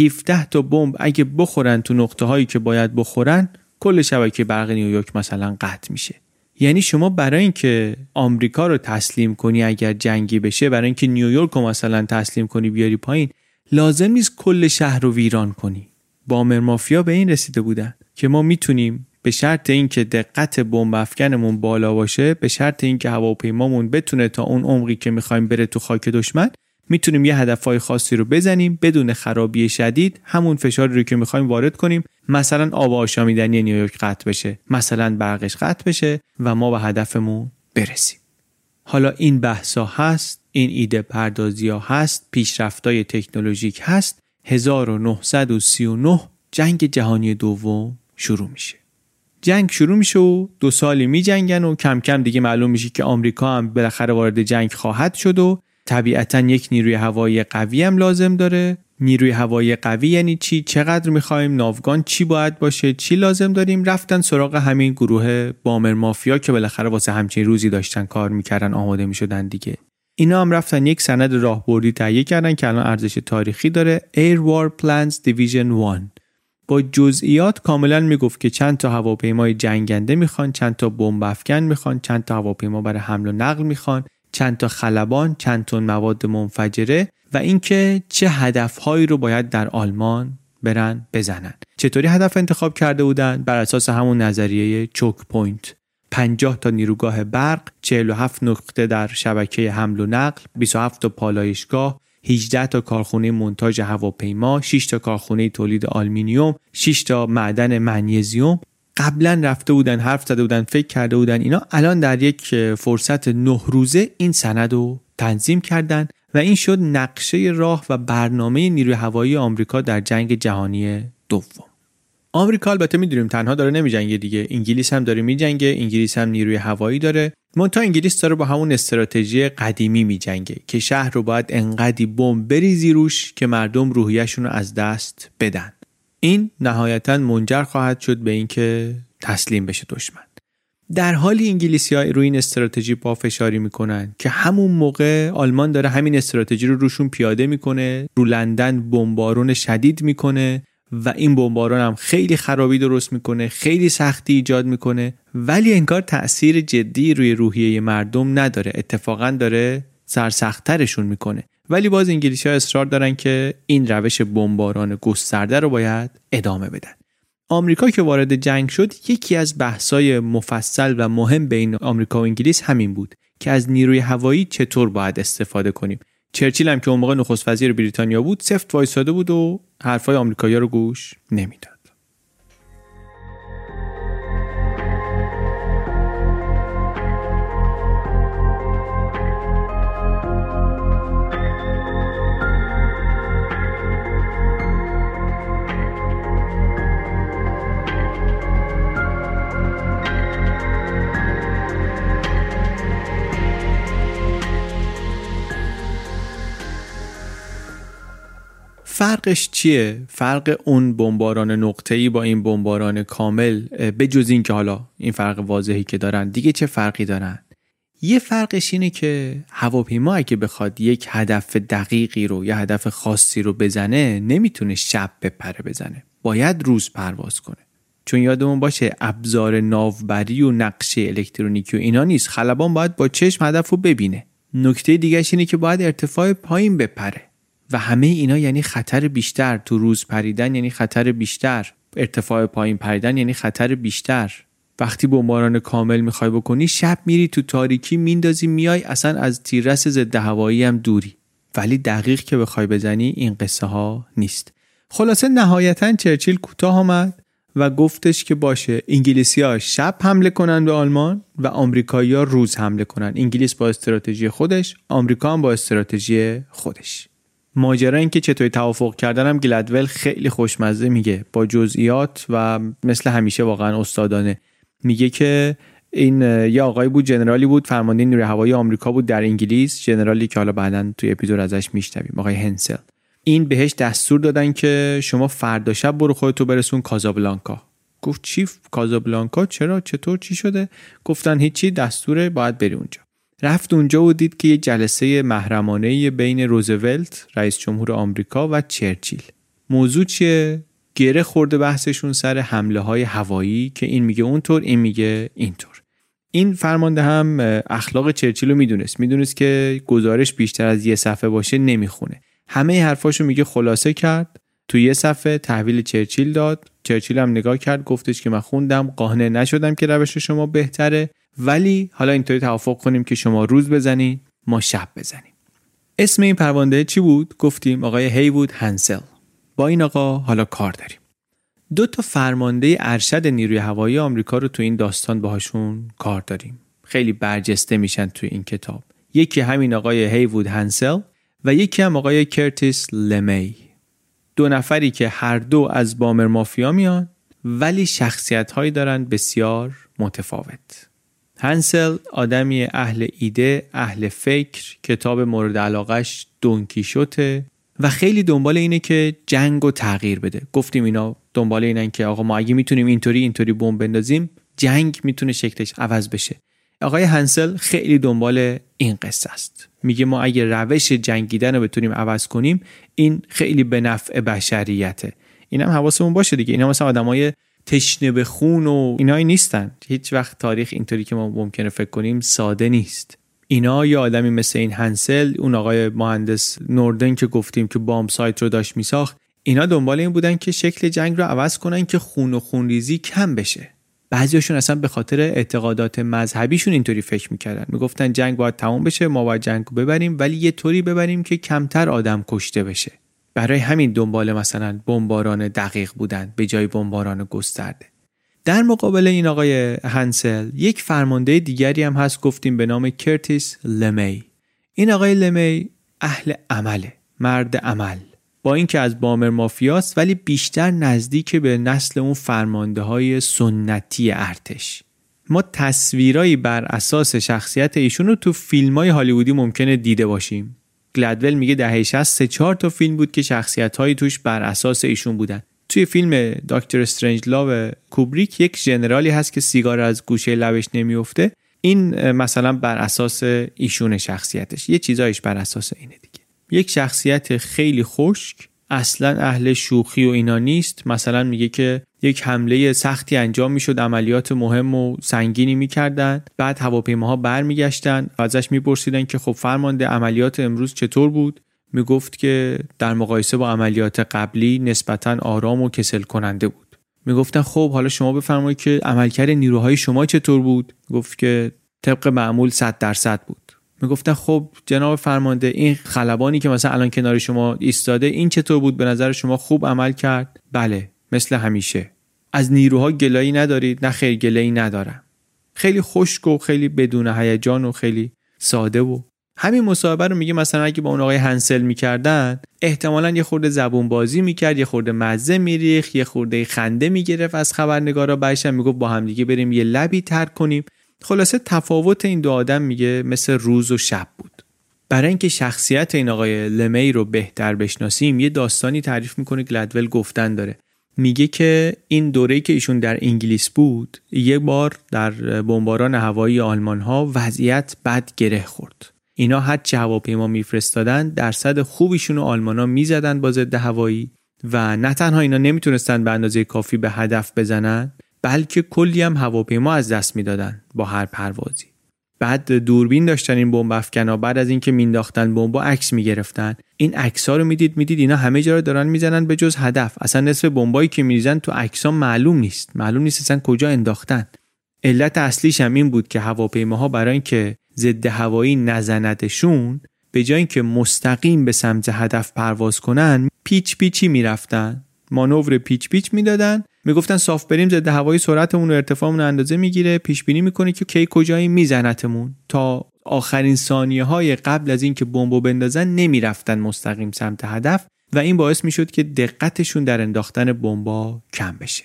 17 تا بمب اگه بخورن تو نقطه هایی که باید بخورن کل شبکه برق نیویورک مثلا قطع میشه. یعنی شما برای اینکه آمریکا رو تسلیم کنی اگر جنگی بشه برای اینکه نیویورک رو مثلا تسلیم کنی بیاری پایین لازم نیست کل شهر رو ویران کنی. بامر مافیا به این رسیده بودن که ما می‌تونیم به شرط اینکه دقت بمب افکنمون بالا باشه به شرط اینکه هواپیمامون بتونه تا اون عمقی که می‌خوایم بره تو خاک دشمن می‌تونیم یه هدفهای خاصی رو بزنیم بدون خرابی شدید همون فشاری رو که می‌خوایم وارد کنیم. مثلا آب آشامیدنی نیویورک قطع بشه مثلا برقش قطع بشه و ما به هدفمون برسیم. حالا این بحثا هست. این ایده پردازی ها هست پیشرفتای تکنولوژیک هست. 1939 جنگ جهانی دوم شروع میشه. جنگ شروع میشه و دو سالی میجنگن و کم کم دیگه معلوم میشه که آمریکا هم بالاخره وارد جنگ خواهد شد و طبیعتا یک نیروی هوایی قوی هم لازم داره. نیروی هوایی قوی یعنی چی؟ چقدر می‌خوایم؟ ناوگان چی باید باشه؟ چی لازم داریم؟ رفتن سراغ همین گروه بامر مافیا که بالاخره واسه همچین روزی داشتن کار می‌کردن آماده می‌شدن دیگه. اینا هم رفتن یک سند راهبردی تهیه کردن که الان ارزش تاریخی داره. Air War Plans Division 1 با جزئیات کاملا می‌گفت که چند تا هواپیمای جنگنده می‌خوان چند تا بمب افکن می‌خوان چند تا هواپیما برای حمل و نقل می‌خوان چند تا خلبان چند تن مواد منفجره و اینکه چه هدفهایی رو باید در آلمان برن بزنن. چطوری هدف انتخاب کرده بودن؟ بر اساس همون نظریه choke point. 50 تا نیروگاه برق 47 نقطه در شبکه حمل و نقل 27 تا پالایشگاه 18 تا کارخونه منتاج هواپیما 6 تا کارخونه تولید آلمینیوم 6 تا معدن منیزیوم. قبلا رفته بودن حرف زده بودن فکر کرده بودن اینا الان در یک فرصت نه روزه این سند رو تنظیم کردن و این شد نقشه راه و برنامه نیروی هوایی آمریکا در جنگ جهانی دوم. آمریکا البته می‌دونیم تنها داره نمیجنگه دیگه. انگلیس هم داره میجنگه انگلیس هم نیروی هوایی داره. مونتا انگلیس داره با همون استراتژی قدیمی میجنگه که شهر رو باید انقدی بمب بریزی روش که مردم روحیشون رو از دست بدن. این نهایتا منجر خواهد شد به اینکه تسلیم بشه دشمن. در حالی انگلیسی های روی این استراتژی پافشاری می‌کنن که همون موقع آلمان داره همین استراتژی رو روشون پیاده می‌کنه رو لندن بمبارون شدید می‌کنه و این بمباران هم خیلی خرابی درست می‌کنه خیلی سختی ایجاد می‌کنه ولی انگار تاثیر جدی روی روحیه مردم نداره. اتفاقا داره سرسختترشون می‌کنه. ولی باز انگلیسی ها اصرار دارن که این روش بمباران گسترده رو باید ادامه بدن. آمریکا که وارد جنگ شد یکی از بحثای مفصل و مهم بین آمریکا و انگلیس همین بود که از نیروی هوایی چطور باید استفاده کنیم. چرچیل هم که اون موقع نخست وزیر بریتانیا بود سفت وایساده بود و حرفای آمریکایی‌ها رو گوش نمی‌داد. فرقش چیه؟ فرق اون بمباران نقطه‌ای با این بمباران کامل به جز این که حالا این فرق واضحی که دارن دیگه چه فرقی دارن؟ یه فرقش اینه که هواپیما اگه بخواد یک هدف دقیقی رو یا هدف خاصی رو بزنه نمی‌تونه شب بپره بزنه. باید روز پرواز کنه. چون یادمون باشه ابزار ناوبری و نقشه الکترونیکی و اینا نیست. خلبان باید با چشم هدف رو ببینه. نکته دیگهش اینه که باید ارتفاع پایین بپره. و همه اینا یعنی خطر بیشتر. تو روز پریدن یعنی خطر بیشتر. ارتفاع پایین پریدن یعنی خطر بیشتر. وقتی بمباران کامل می‌خوای بکنی شب میری تو تاریکی میندازی میای اصلا از تیررس ضد هوایی هم دوری. ولی دقیق که بخوای بزنی این قصه ها نیست. خلاصه نهایتا چرچیل کوتاه آمد و گفتش که باشه انگلیسی ها شب حمله کنن به آلمان و آمریکایی ها روز حمله کنن. انگلیس با استراتژی خودش آمریکا هم با استراتژی خودش. ماجرا اینکه چطوری توافق کردن هم گلدول خیلی خوشمزه میگه. با جزئیات و مثل همیشه واقعا استادانه. میگه که این یه آقایی بود جنرالی بود فرمانده نیروی هوایی آمریکا بود در انگلیس جنرالی که حالا بعدا توی اپیزود ازش میشنویم آقای هنسل. این بهش دستور دادن که شما فردا شب برو خودتو برسون کازابلانکا. گفت چی؟ کازابلانکا؟ چرا؟ چطور؟ چی شده؟ گفتن هیچی دستوره باید بری اونجا. رفت اونجا و دید که یه جلسه محرمانه بین روزولت رئیس جمهور آمریکا و چرچیل. موضوع چیه؟ گره خورده بحثشون سر حمله های هوایی که این میگه اونطور این میگه اینطور. این فرمانده هم اخلاق چرچیل رو می‌دونست. می‌دونست که گزارش بیشتر از یه صفحه باشه نمی‌خونه. همه حرفاشو میگه خلاصه کرد. تو یه صفحه تحویل چرچیل داد. چرچیل هم نگاه کرد گفتش که من خوندم قانع نشدم که روش شما بهتره. ولی حالا اینطوری توافق کنیم که شما روز بزنید ما شب بزنیم. اسم این پرونده چی بود؟ گفتیم آقای هیوود هنسل. با این آقا حالا کار داریم. دو تا فرمانده ارشد نیروی هوایی آمریکا رو تو این داستان باهاشون کار داریم. خیلی برجسته میشن تو این کتاب. یکی همین آقای هیوود هنسل و یکی هم آقای کرتیس لمی دو نفری که هر دو از بامر مافیا میان ولی شخصیت هایی دارن بسیار متفاوت. هنسل آدمی اهل ایده اهل فکر کتاب مورد علاقش دونکیشوته و خیلی دنبال اینه که جنگ رو تغییر بده. گفتیم اینا دنبال اینن که آقا ما اگه می‌تونیم اینطوری اینطوری بمب بندازیم جنگ می‌تونه شکلش عوض بشه. آقای هنسل خیلی دنبال این قصه است. میگه ما اگه روش جنگیدن رو بتونیم عوض کنیم این خیلی به نفع بشریته. این هم حواسمون باشه دیگه. اینا مثلا آدمای تشنه به خون و اینایی نیستن. هیچ وقت تاریخ اینطوری که ما ممکنه فکر کنیم ساده نیست. اینا یه آدمی مثل این هنسل اون آقای مهندس نوردن که گفتیم که بامب سایت رو داشت میساخت اینا دنبال این بودن که شکل جنگ رو عوض کنن که خون و خونریزی کم بشه. بعضیاشون اصلا به خاطر اعتقادات مذهبیشون اینطوری فکر می‌کردن. می‌گفتن جنگ باید تموم بشه ما باید جنگ رو ببریم ولی یه طوری ببریم که کمتر آدم کشته بشه. برای همین دنبال مثلا بمباران دقیق بودن به جای بمباران گسترده. در مقابل این آقای هنسل یک فرمانده دیگری هم هست گفتیم به نام کرتیس لمی این آقای لمی اهل عمله مرد عمل. با اینکه از بامر مافیاست ولی بیشتر نزدیک به نسل اون فرمانده های سنتی ارتش. ما تصویرایی بر اساس شخصیت ایشون رو تو فیلم های هالیوودی ممکنه دیده باشیم. گلدول میگه دهه 60 سه چهار تا فیلم بود که شخصیت هایی توش بر اساس ایشون بودن. توی فیلم دکتر استرنج لاو کوبریک یک ژنرالی هست که سیگار از گوشه لبش نمیفته این مثلا بر اساس ایشون شخصیتش. یه چیزایش بر اساس اینه دیگه. یک شخصیت خیلی خشک اصلا اهل شوخی و اینا نیست. مثلا میگه که یک حمله سختی انجام می‌شد عملیات مهم و سنگینی می‌کردن. بعد هواپیماها برمیگشتن ازش میپرسیدن که خب فرمانده عملیات امروز چطور بود؟ می‌گفت که در مقایسه با عملیات قبلی نسبتا آرام و کسل کننده بود. می‌گفتن خب حالا شما بفرمایید که عملکرد نیروهای شما چطور بود؟ گفت که طبق معمول 100 درصد بود. می‌گفتن خب جناب فرمانده این خلبانی که مثلا الان کنار شما ایستاده این چطور بود؟ به نظر شما خوب عمل کرد؟ بله مثل همیشه. از نیروها گلایی ندارید نه خیر گلایی ندارم. خیلی خشک و خیلی بدون هیجان و خیلی ساده و همین مصاحبه رو میگه مثلا اگه با اون آقای هنسل می‌کردن احتمالا یه خورده زبون بازی می‌کرد یه خورده مزه میریخ یه خورده خنده می‌گرفت از خبرنگارا. بعدش می‌گفت با همدیگه بریم یه لبی ترک کنیم. خلاصه تفاوت این دو آدم میگه مثل روز و شب بود. برای اینکه شخصیت این آقای لمی رو بهتر بشناسیم یه داستانی تعریف می‌کنه گلدول گفتن داره. میگه که این دوره‌ای که ایشون در انگلیس بود یه بار در بمباران هوایی آلمان ها وضعیت بد گره خورد. اینا هر چه هواپیما میفرستادن درصد خوبیشون آلمانا می‌زدن با ضد هوایی و نه تنها اینا نمی‌تونستن به اندازه کافی به هدف بزنن. بلکه کلی هم هواپیما از دست می‌دادن با هر پروازی. بعد دوربین داشتن این بمب افکنا بعد از اینکه مینداختن بمب عکس می‌گرفتن. این عکس ها رو می‌دید می‌دید اینا همه جا رو دارن می‌زنن به جز هدف. اصلا نصف بمبایی که میریزن تو عکس ها معلوم نیست. معلوم نیست اصلا کجا انداختن. علت اصلیش هم این بود که هواپیماها برای اینکه ضد هوایی نزندشون به جای اینکه مستقیم به سمت هدف پرواز کنن پیچ پیچی می‌رفتن. مانور پیچ پیچ می‌دادن. می‌گفتن صاف بریم ضد هوایی سرعتمون و ارتفاعمون اندازه می‌گیره. پیش بینی می‌کنه که کی کجایی میزنتمون. تا آخرین ثانیه های قبل از اینکه بمب بندازن نمی‌رفتن مستقیم سمت هدف و این باعث می‌شد که دقتشون در انداختن بمبا کم بشه.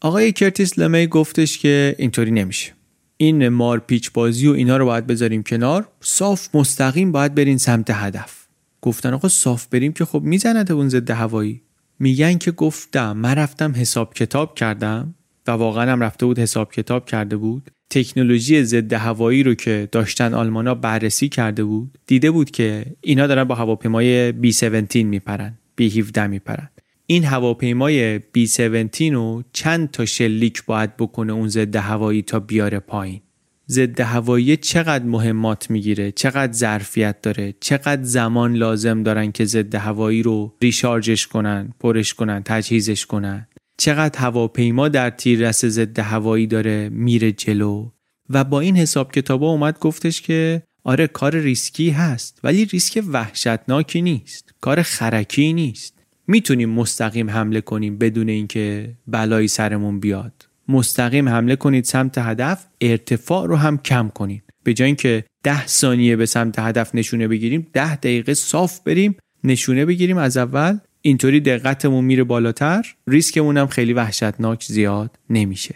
آقای کرتیس لمی گفتش که اینطوری نمیشه. این مار پیچ بازی و اینا رو باید بذاریم کنار. صاف مستقیم باید برین سمت هدف. گفتن آقا صاف بریم که خب می‌زنه اون ضد هوایی. میگن که گفتم من رفتم حساب کتاب کردم و واقعا هم رفته بود حساب کتاب کرده بود. تکنولوژی ضد هوایی رو که داشتن آلمانا بررسی کرده بود دیده بود که اینا دارن با هواپیمای B17 میپرن B17 میپرن. این هواپیمای B17 رو چند تا شلیک باید بکنه اون ضد هوایی تا بیاره پایین. ضد هوایی چقدر مهمات می‌گیره چقدر ظرفیت داره چقدر زمان لازم دارن که ضد هوایی رو ریشارجش کنن پرش کنن تجهیزش کنن. چقدر هواپیما در تیررس ضد هوایی داره میره جلو. و با این حساب کتابا اومد گفتش که آره کار ریسکی هست ولی ریسک وحشتناکی نیست کار خرکی نیست. می‌تونیم مستقیم حمله کنیم بدون اینکه بلایی سرمون بیاد. مستقیم حمله کنید سمت هدف ارتفاع رو هم کم کنید. به جای اینکه ده ثانیه به سمت هدف نشونه بگیریم ده دقیقه صاف بریم نشونه بگیریم از اول. اینطوری دقتمون میره بالاتر. ریسکمون هم خیلی وحشتناک زیاد نمیشه.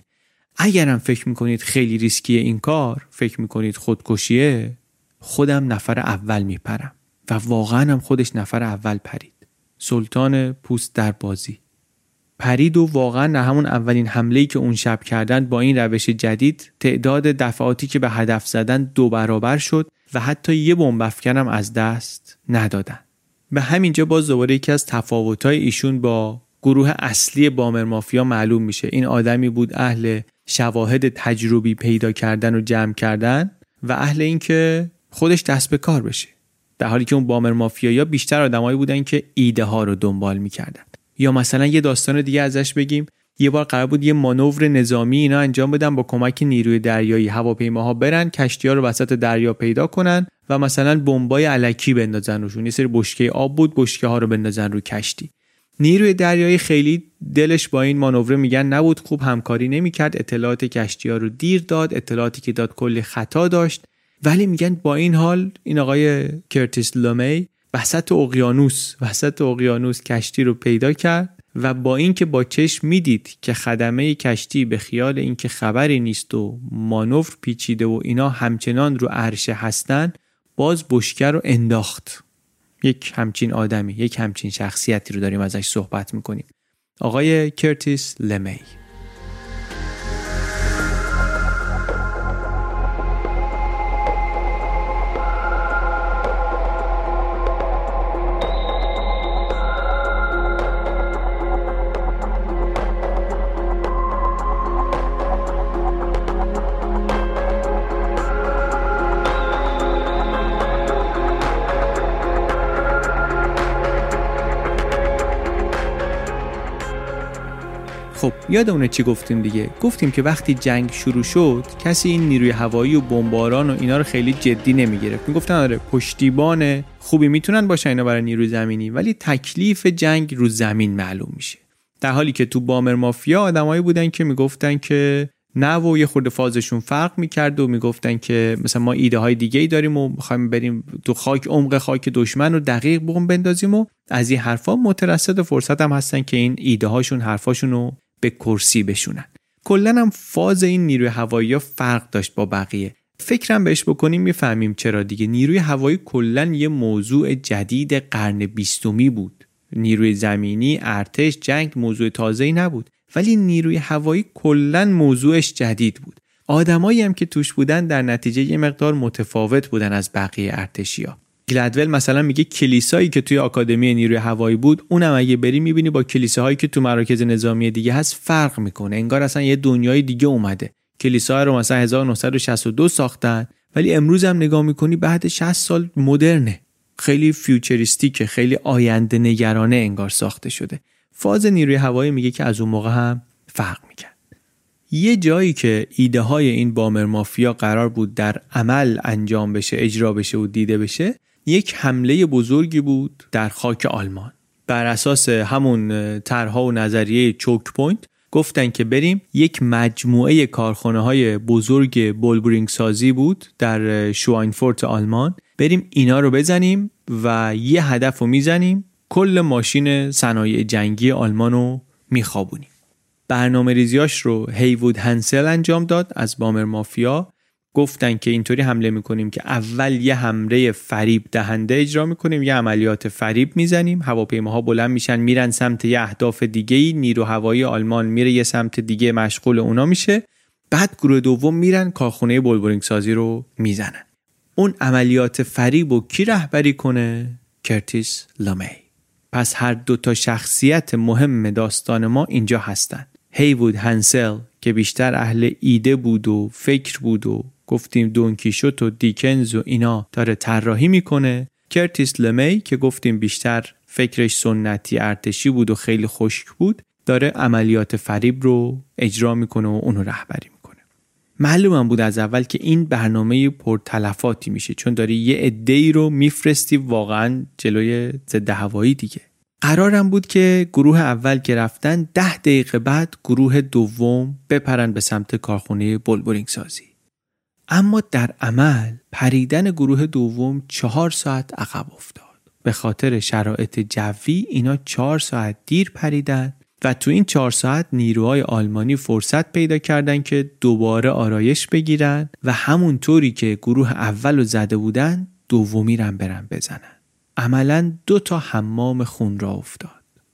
اگرم فکر می‌کنید خیلی ریسکیه این کار فکر می‌کنید خودکشیه خودم نفر اول میپرم و واقعا هم خودش نفر اول پرید. سلطان پوست در بازی. پرید و واقعا همون اولین حمله که اون شب کردن با این روش جدید تعداد دفعاتی که به هدف زدن دو برابر شد و حتی یه بمب افکن از دست ندادن. به همینجا باز دوباره یکی از تفاوت‌های ایشون با گروه اصلی بامر مافیا معلوم میشه. این آدمی بود اهل شواهد تجربی پیدا کردن و جمع کردن و اهل اینکه خودش دست به کار بشه. در حالی که اون بامر مافیا بیشتر آدمایی بودن که ایده ها رو دنبال می‌کردن. یا مثلا یه داستان دیگه ازش بگیم. یه بار قرار بود یه مانور نظامی اینا انجام بدن با کمک نیروی دریایی. هواپیماها برن کشتی ها رو وسط دریا پیدا کنن و مثلا بمبای علکی بندازن روشون. یه سری بشکه آب بود بشکه ها رو بندازن رو کشتی. نیروی دریایی خیلی دلش با این مانور میگن نبود خوب همکاری نمی‌کرد. اطلاعات کشتی ها رو دیر داد اطلاعاتی که داد کلی خطا داشت. ولی میگن با این حال این آقای کرتیس لمی وسط اقیانوس وسط اقیانوس کشتی رو پیدا کرد و با اینکه با چشم می‌دید که خدمه کشتی به خیال اینکه خبری نیست و مانور پیچیده و اینا همچنان رو عرشه هستن باز بشکه رو انداخت. یک همچین آدمی یک همچین شخصیتی رو داریم ازش صحبت می‌کنیم. آقای کرتیس لمی یادمونه چی گفتیم دیگه؟ گفتیم که وقتی جنگ شروع شد کسی این نیروی هوایی و بمباران و اینا رو خیلی جدی نمی‌گرفت. می‌گفتن آره پشتیبان خوبی می‌تونن باشن اینا برای نیروی زمینی ولی تکلیف جنگ رو زمین معلوم میشه. در حالی که تو بامر مافیا آدمایی بودن که می‌گفتن که نه و یه خورده فازشون فرق می‌کرد و می‌گفتن که مثلا ما ایده های دیگه ای داریم و می‌خوایم بریم تو خاک عمق خاک دشمن رو دقیق بوم بندازیم و از این حرفا مترصد و فرصت هم هستن که این ایده هاشون حرفاشون رو به کرسی بشونن. کلا هم فاز این نیروی هوایی فرق داشت با بقیه. فکرم بهش بکنیم می‌فهمیم چرا دیگه. نیروی هوایی کلا یه موضوع جدید قرن بیستمی بود. نیروی زمینی ارتش جنگ موضوع تازه‌ای نبود. ولی نیروی هوایی کلا موضوعش جدید بود. آدمایی هم که توش بودن در نتیجه یه مقدار متفاوت بودن از بقیه ارتشیا گلدول مثلا میگه کلیسایی که توی آکادمی نیروی هوایی بود اونم اگه بری می‌بینی با کلیساهایی که تو مراکز نظامی دیگه هست فرق می‌کنه. انگار اصلا یه دنیای دیگه اومده. کلیسا رو مثلا 1962 ساختن ولی امروز هم نگاه می‌کنی بعد 60 سال مدرنه. خیلی futuristic ه خیلی آینده نگرانه انگار ساخته شده. فاز نیروی هوایی میگه که از اون موقع هم فرق می‌کرد. یه جایی که ایده های این Bomber Mafia قرار بود در عمل انجام بشه اجرا بشه و دیده بشه یک حمله بزرگی بود در خاک آلمان. بر اساس همون طرحها و نظریه choke point گفتن که بریم یک مجموعه کارخانه های بزرگ بولبرینگ سازی بود در شواینفورت آلمان. بریم اینا رو بزنیم و یه هدف رو می‌زنیم. کل ماشین صنایع جنگی آلمان رو میخوابونیم. برنامه ریزیاش رو هیوود هنسل انجام داد از بامر مافیا. گفتن که اینطوری حمله می‌کنیم که اول یه حمله فریب دهنده اجرا می‌کنیم یه عملیات فریب می‌زنیم هواپیماها بلند میشن میرن سمت یه اهداف دیگه ای نیرو هوایی آلمان میره یه سمت دیگه مشغول اونا میشه. بعد گروه دوم میرن کارخونه بولبرینگ سازی رو می‌زنن. اون عملیات فریب و کی رهبری کنه؟ کرتیس لمی پس هر دو تا شخصیت مهم داستان ما اینجا هستن. هیوود هنسل که بیشتر اهل ایده بود و فکر بود و گفتیم دونکیشوت و دیکنز و اینا داره طراحی می‌کنه. کرتیس لمی که گفتیم بیشتر فکرش سنتی ارتشی بود و خیلی خشک بود داره عملیات فریب رو اجرا می‌کنه و اونو رهبری می‌کنه. معلومم بود از اول که این برنامه پرتلفاتی میشه چون داری یه عده ای رو میفرستی واقعا جلوی ضد هوایی دیگه. قرارم بود که گروه اول که رفتن ده دقیقه بعد گروه دوم بپرن به سمت کارخونه بولبرینگ سازی. اما در عمل پریدن گروه دوم چهار ساعت عقب افتاد. به خاطر شرایط جوی اینا چهار ساعت دیر پریدن و تو این چهار ساعت نیروهای آلمانی فرصت پیدا کردن که دوباره آرایش بگیرن و همونطوری که گروه اول رو زده بودن دومی رم برن بزنن. عملا دو تا حمام خون را افتاد.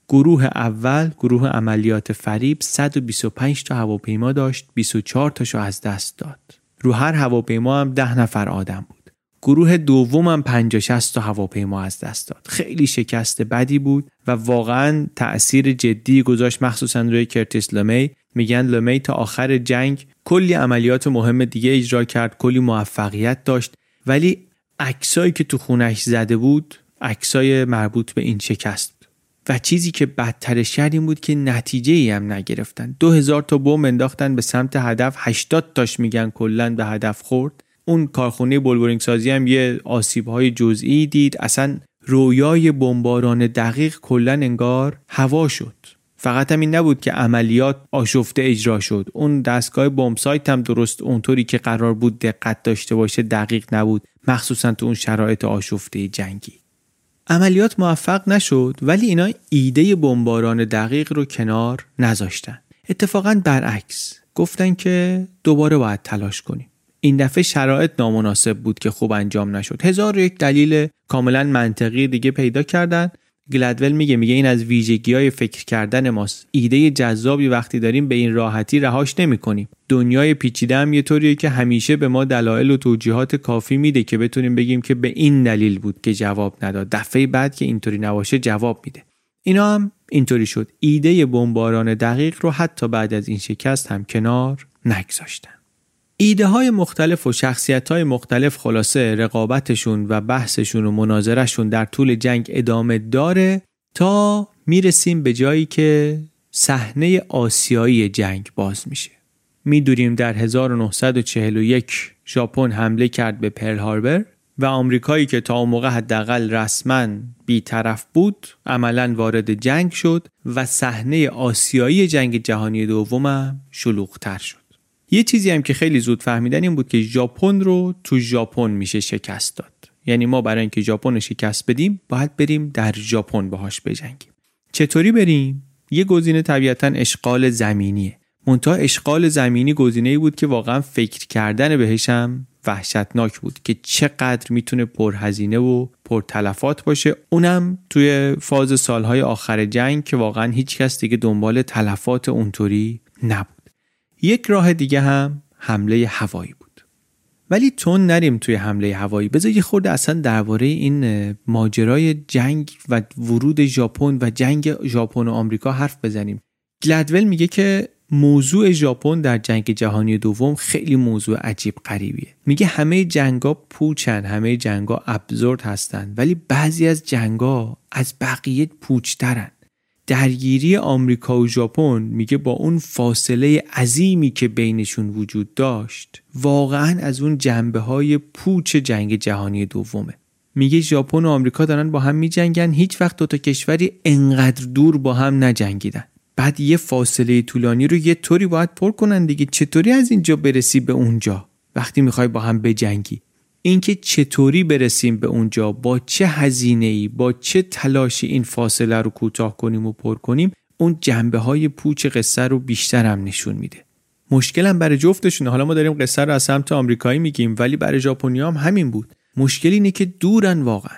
گروه اول گروه عملیات فریب 125 تا هواپیما داشت 24 تاشو از دست داد. رو هر هواپیما هم ده نفر آدم بود. گروه دوم هم 50 60 تا هواپیما از دست داد. خیلی شکست بدی بود و واقعا تأثیر جدی گذاشت مخصوصا روی کرتیس لمی میگن لمی تا آخر جنگ کلی عملیات مهم دیگه اجرا کرد کلی موفقیت داشت. ولی عکسایی که تو خونش زده بود عکسای مربوط به این شکست و چیزی که بدتر شد این بود که نتیجه ای هم نگرفتن. دو هزار تا بمب انداختن به سمت هدف 80 تاش میگن کلا به هدف خورد. اون کارخونه بولورینگ سازی هم یه آسیب های جزئی دید. اصلا رویای بمباران دقیق کلا انگار هوا شد. فقط هم این نبود که عملیات آشفته اجرا شد. اون دستگاه بمب سایت هم درست اونطوری که قرار بود دقت داشته باشه دقیق نبود. مخصوصا تو اون شرایط آشفته جنگی. عملیات موفق نشد ولی اینا ایده بمباران دقیق رو کنار نذاشتن. اتفاقا برعکس گفتن که دوباره باید تلاش کنیم. این دفعه شرایط نامناسب بود که خوب انجام نشد. هزار یک دلیل کاملا منطقی دیگه پیدا کردن. گلدول میگه میگه این از ویژگی های فکر کردن ماست. ایده جذابی وقتی داریم به این راحتی رهاش نمی کنیم دنیای پیچیده هم یه طوریه که همیشه به ما دلایل و توجیهات کافی میده که بتونیم بگیم که به این دلیل بود که جواب نداد. دفعه بعد که اینطوری نباشه جواب میده. اینا هم اینطوری شد. ایده بمباران دقیق رو حتی بعد از این شکست هم کنار نگذاشتن. ایده های مختلف و شخصیت های مختلف خلاصه رقابتشون و بحثشون و مناظرشون در طول جنگ ادامه داره تا می‌رسیم به جایی که صحنه آسیایی جنگ باز میشه. می‌دونیم در 1941 ژاپن حمله کرد به پرل هاربر و آمریکایی که تا اون موقع حداقل رسما بیطرف بود عملا وارد جنگ شد و صحنه آسیایی جنگ جهانی دومم شلوغتر شد. یه چیزی هم که خیلی زود فهمیدن این بود که ژاپن رو تو ژاپن میشه شکست داد. یعنی ما برای اینکه ژاپن رو شکست بدیم باید بریم در ژاپن باهاش بجنگیم. چطوری بریم؟ یه گزینه طبیعتا اشغال زمینیه. منتها اشغال زمینی گزینه بود که واقعا فکر کردن بهش هم وحشتناک بود که چقدر می‌تونه پرهزینه و پرتلفات باشه. اونم توی فاز سالهای آخر جنگ که واقعا هیچ کس دیگه دنبال تلفات اونطوری نبود. یک راه دیگه هم حمله هوایی بود. ولی تون نریم توی حمله هوایی بذار یه خورده اصلا درباره این ماجرای جنگ و ورود ژاپن و جنگ ژاپن و آمریکا حرف بزنیم. گلدول میگه که موضوع ژاپن در جنگ جهانی دوم خیلی موضوع عجیب غریبیه. میگه همه جنگا پوچن همه جنگا ابزورد هستن ولی بعضی از جنگا از بقیه پوچترن. درگیری آمریکا و ژاپن میگه با اون فاصله عظیمی که بینشون وجود داشت واقعا از اون جنبه های پوچ جنگ جهانی دومه. میگه ژاپن و آمریکا دارن با هم میجنگن هیچ وقت دوتا کشوری انقدر دور با هم نجنگیدن. بعد یه فاصله طولانی رو یه طوری باید پر کنن دیگه چطوری از اینجا برسی به اونجا؟ وقتی می‌خوای با هم بجنگی. اینکه چطوری برسیم به اونجا با چه هزینه ای با چه تلاشی این فاصله رو کوتاه کنیم و پر کنیم اون جنبه های پوچ قصه رو بیشتر هم نشون میده. مشکل هم برای جفتشونه. حالا ما داریم قصه رو از سمت آمریکایی میگیم ولی برای ژاپنی هم همین بود. مشکل اینه که دورن واقعا.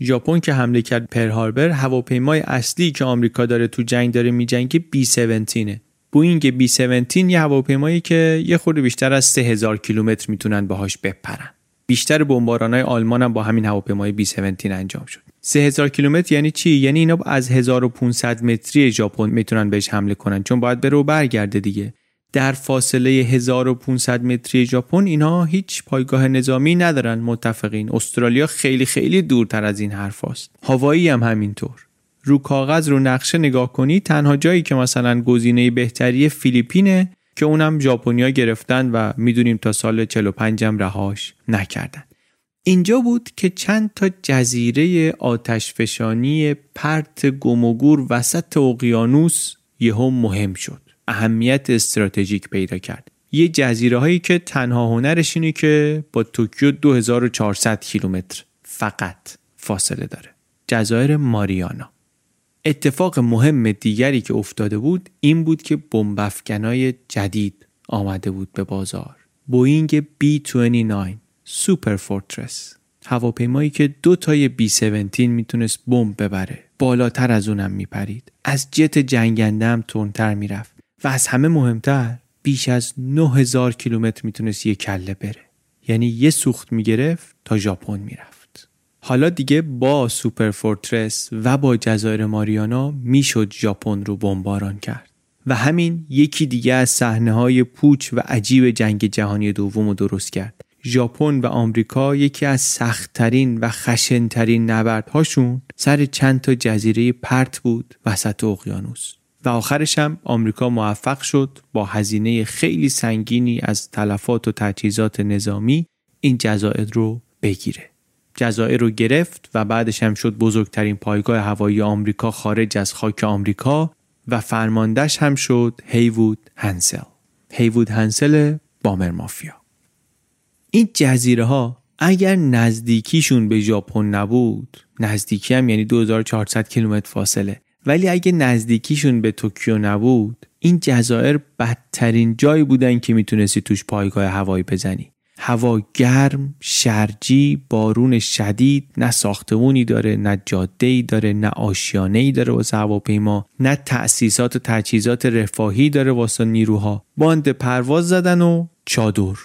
ژاپن که حمله کرد پرل هاربر هواپیمای اصلی که آمریکا داره تو جنگ داره میجنگه بی 17 بوینگ بی 17 یه هواپیمایی که یه خورده بیشتر از 3000 کیلومتر می‌تونن باهاش بپرن. بیشتر های آلمان هم با همین هواپیمای بی 17 انجام شد. 3000 کیلومتر یعنی چی؟ یعنی اینا از 1500 متری ژاپن می‌تونن بهش حمله کنن چون باید بره و برگرده دیگه. در فاصله 1500 متری ژاپن اینا هیچ پایگاه نظامی ندارن متفقین. استرالیا خیلی خیلی دورتر از این حرف هاست. هوایی هم همینطور. رو کاغذ رو نقشه نگاه کنی تنها جایی که مثلا گزینه بهتری فیلیپینه که اونم ژاپنیا گرفتن و می‌دونیم تا سال 45 هم رهاش نکردن. اینجا بود که چند تا جزیره آتشفشانی پرت گم و گور وسط اقیانوس یهو مهم شد. اهمیت استراتژیک پیدا کرد. یه جزیره هایی که تنها هنرش اینه که با توکیو 2400 کیلومتر فقط فاصله داره. جزایر ماریانا. اتفاق مهم دیگری که افتاده بود این بود که بمب‌افکنای جدید آمده بود به بازار. بوینگ B29 Superfortress. هواپیمایی که دو تای بی 17 می‌تونست بمب ببره. بالاتر از اونم میپرید. از جت جنگنده هم تندتر می‌رفت و از همه مهمتر بیش از 9000 کیلومتر می‌تونست یه کله بره. یعنی یه سوخت می‌گرفت تا ژاپن می‌رفت. حالا دیگه با سوپر فورترس و با جزایر ماریانا می‌شد ژاپن رو بمباران کرد. و همین یکی دیگه از صحنه های پوچ و عجیب جنگ جهانی دوم رو درست کرد. ژاپن و آمریکا یکی از سختترین و خشنترین نبردهاشون سر چند تا جزیره پرت بود وسط اقیانوس. و آخرش هم آمریکا موفق شد با هزینه خیلی سنگینی از تلفات و تجهیزات نظامی این جزایر رو بگیره. جزایر رو گرفت و بعدش هم شد بزرگترین پایگاه هوایی آمریکا خارج از خاک آمریکا و فرماندهش هم شد هیوود هنسل. هیوود هنسل بامر مافیا. این جزیره ها اگر نزدیکیشون به ژاپن نبود نزدیکی هم یعنی 2400 کیلومتر فاصله ولی اگه نزدیکیشون به توکیو نبود این جزایر بدترین جایی بودن که می‌تونستی توش پایگاه هوایی بزنی. هوا گرم، شرجی، بارون شدید، نه ساختمونی داره، نه جاده داره، نه آشیانه ای داره واسه هواپیما، نه تأسیسات و تجهیزات رفاهی داره واسه نیروها. باند پرواز زدن و چادر.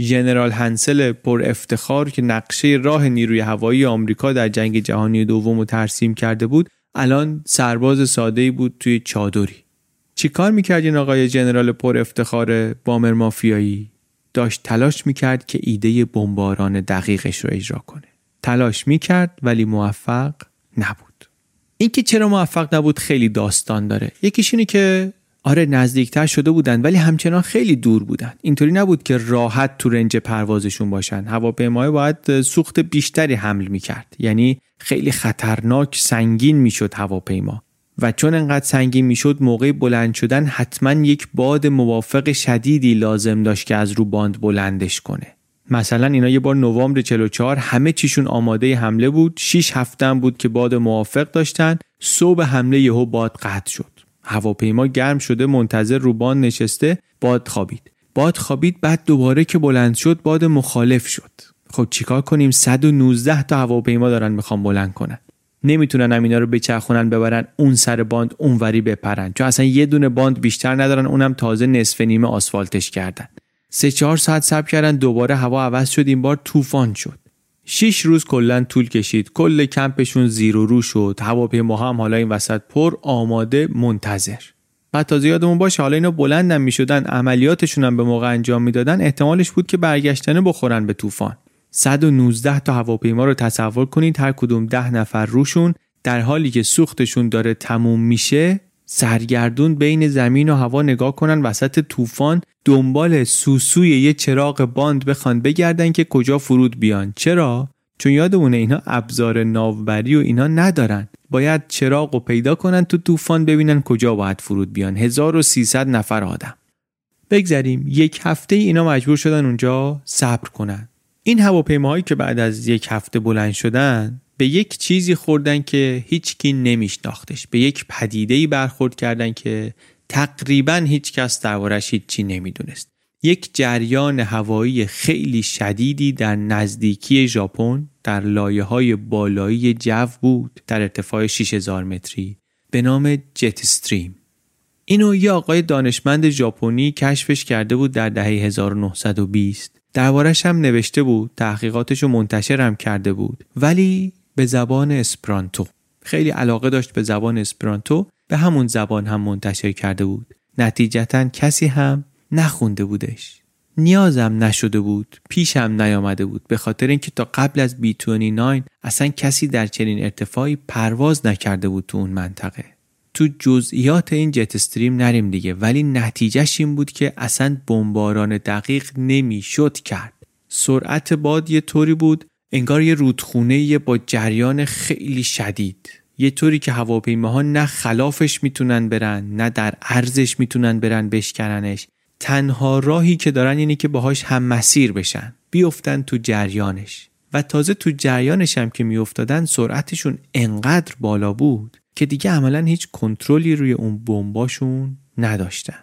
ژنرال هنسل پر افتخار که نقشه راه نیروی هوایی آمریکا در جنگ جهانی دوم رو ترسیم کرده بود الان سرباز ساده بود توی چادری چی کار می‌کرد این آقای جنرال پر افتخار بامر مافیایی داشت تلاش می‌کرد که ایده بمباران دقیقش رو اجرا کنه. تلاش می‌کرد ولی موفق نبود. اینکه چرا موفق نبود خیلی داستان داره. یکیش اینه که آره نزدیکتر شده بودن ولی همچنان خیلی دور بودن. اینطوری نبود که راحت تو رنج پروازشون باشن. هواپیمای باید سوخت بیشتری حمل می‌کرد. یعنی خیلی خطرناک سنگین می‌شد هواپیما. و چون انقدر سنگین می‌شد موقع بلند شدن حتما یک باد موافق شدیدی لازم داشت که از رو باند بلندش کنه. مثلا اینا یه بار نوامبر 44 همه چیشون آماده حمله بود. 6 هفته بود که باد موافق داشتن. صبح حمله یهو باد قطع شد. هواپیما گرم شده منتظر رو باند نشسته. باد خوابید. باد خوابید بعد دوباره که بلند شد باد مخالف شد. خب چیکار کنیم؟ 119 تا هواپیما دارن می‌خوان بلند کنن. نمی‌تونن هم اینا رو بچرخونن ببرن اون سر باند اونوری بپرن. چون اصلا یه دونه باند بیشتر ندارن اونم تازه نصف نیمه آسفالتش کردن. سه چهار ساعت صبر کردن دوباره هوا عوض شد این بار طوفان شد. شیش روز کلا طول کشید. کل کمپشون زیر و رو شد. هواپیما هم حالا این وسط پر آماده منتظر. بعد تازه یادمون باشه حالا اینا بلندم می‌شدن عملیاتشون هم به موقع انجام می‌دادن احتمالش بود که برگشتنه بخورن به طوفان. 119 تا هواپیما رو تصور کنید هر کدوم 10 نفر روشون در حالی که سوختشون داره تموم میشه سرگردون بین زمین و هوا نگاه کنن وسط طوفان دنبال سوسوی یه چراغ باند بخوان بگردن که کجا فرود بیان. چرا؟ چون یادمونه اینا ابزار ناوبری و اینا ندارن. باید چراغ رو پیدا کنن تو طوفان ببینن کجا باید فرود بیان. 1300 نفر آدم. بگذریم. یک هفته اینا مجبور شدن اونجا صبر کنن. این هواپیماهایی که بعد از یک هفته بلند شدن به یک چیزی خوردن که هیچکی نمیشناختش به یک پدیده‌ای برخورد کردن که تقریبا هیچ کس دربارش هیچی نمی‌دونست. یک جریان هوایی خیلی شدیدی در نزدیکی ژاپن در لایه های بالایی جو بود در ارتفاع 6000 متری به نام جت استریم اینو یه آقای دانشمند ژاپنی کشفش کرده بود در دهه 1920 دربارش هم نوشته بود تحقیقاتش رو منتشر هم کرده بود. ولی به زبان اسپرانتو. خیلی علاقه داشت به زبان اسپرانتو به همون زبان هم منتشر کرده بود. نتیجتا کسی هم نخونده بودش. نیازم نشده بود پیشم نیامده بود. به خاطر اینکه تا قبل از بی 29 اصلا کسی در چنین ارتفاعی پرواز نکرده بود تو اون منطقه. تو جزئیات این جت استریم نریم دیگه. ولی نتیجهش این بود که اصلا بمباران دقیق نمی‌شد کرد. سرعت باد یه طوری بود انگار یه رودخونه با جریان خیلی شدید. یه طوری که هواپیماها نه خلافش می‌تونن برن نه در ارزش می‌تونن برن بشکننش. تنها راهی که دارن اینه که باهاش هم مسیر بشن بیفتن تو جریانش. و تازه تو جریانش هم که میافتادن سرعتشون انقدر بالا بود که دیگه عملا هیچ کنترلی روی اون بمباشون نداشتن.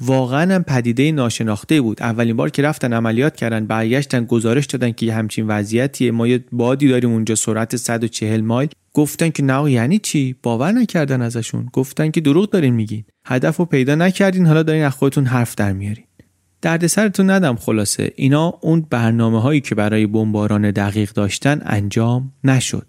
واقعا هم پدیده ناشناخته بود. اولین بار که رفتن عملیات کردن برگشتن گزارش دادن که همچین وضعیتیه. ما یه بادی داریم اونجا سرعت 140 مایل. گفتن که نه یعنی چی؟ باور نکردن ازشون. گفتن که دروغ دارین میگین. هدف رو پیدا نکردین. حالا دارین از خودتون حرف در میارین. سرتون ندم خلاصه. اینا اون برنامه هایی که برای بمباران دقیق داشتن انجام نشد.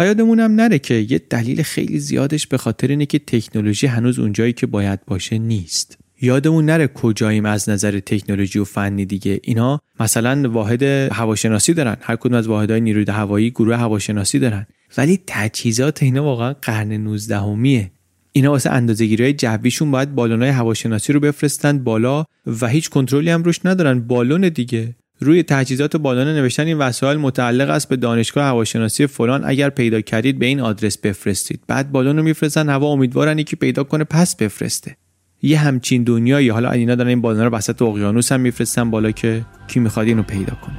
و یادمونم نره که یه دلیل خیلی زیادش به خاطر اینه که تکنولوژی هنوز اونجایی که باید باشه نیست. یادمون نره کجاییم از نظر تکنولوژی و فنی دیگه. اینا مثلا واحد هواشناسی دارن. هر کدوم از واحدهای نیروی هوایی گروه هواشناسی دارن. ولی تجهیزات اینا واقعا قرن 19 همیه اینا واسه اندازه‌گیری های جویشون باید بالونای هواشناسی رو بفرستن بالا و هیچ کنترلی هم روش ندارن. بالون دیگه. روی تجهیزات بالون نوشتن این وسایل متعلق است به دانشگاه هواشناسی فلان اگر پیدا کردید به این آدرس بفرستید. بعد بالون رو میفرستن هوا امیدوارن یکی پیدا کنه پس بفرسته. یه همچین دنیایی. حالا اینا دارن این بالون رو وسط اقیانوس هم میفرستن بالا که کی می‌خواد اینو پیدا کنه.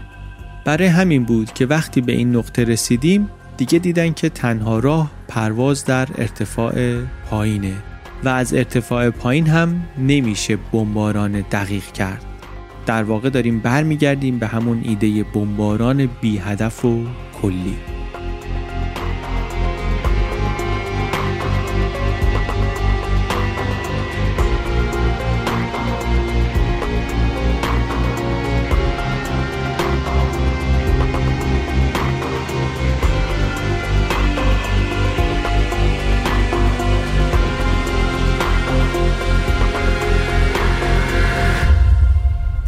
برای همین بود که وقتی به این نقطه رسیدیم دیگه دیدن که تنها راه پرواز در ارتفاع پایینه. و از ارتفاع پایین هم نمیشه بمباران دقیق کرد. در واقع داریم برمیگردیم به همون ایده بمباران بی هدف و کلی.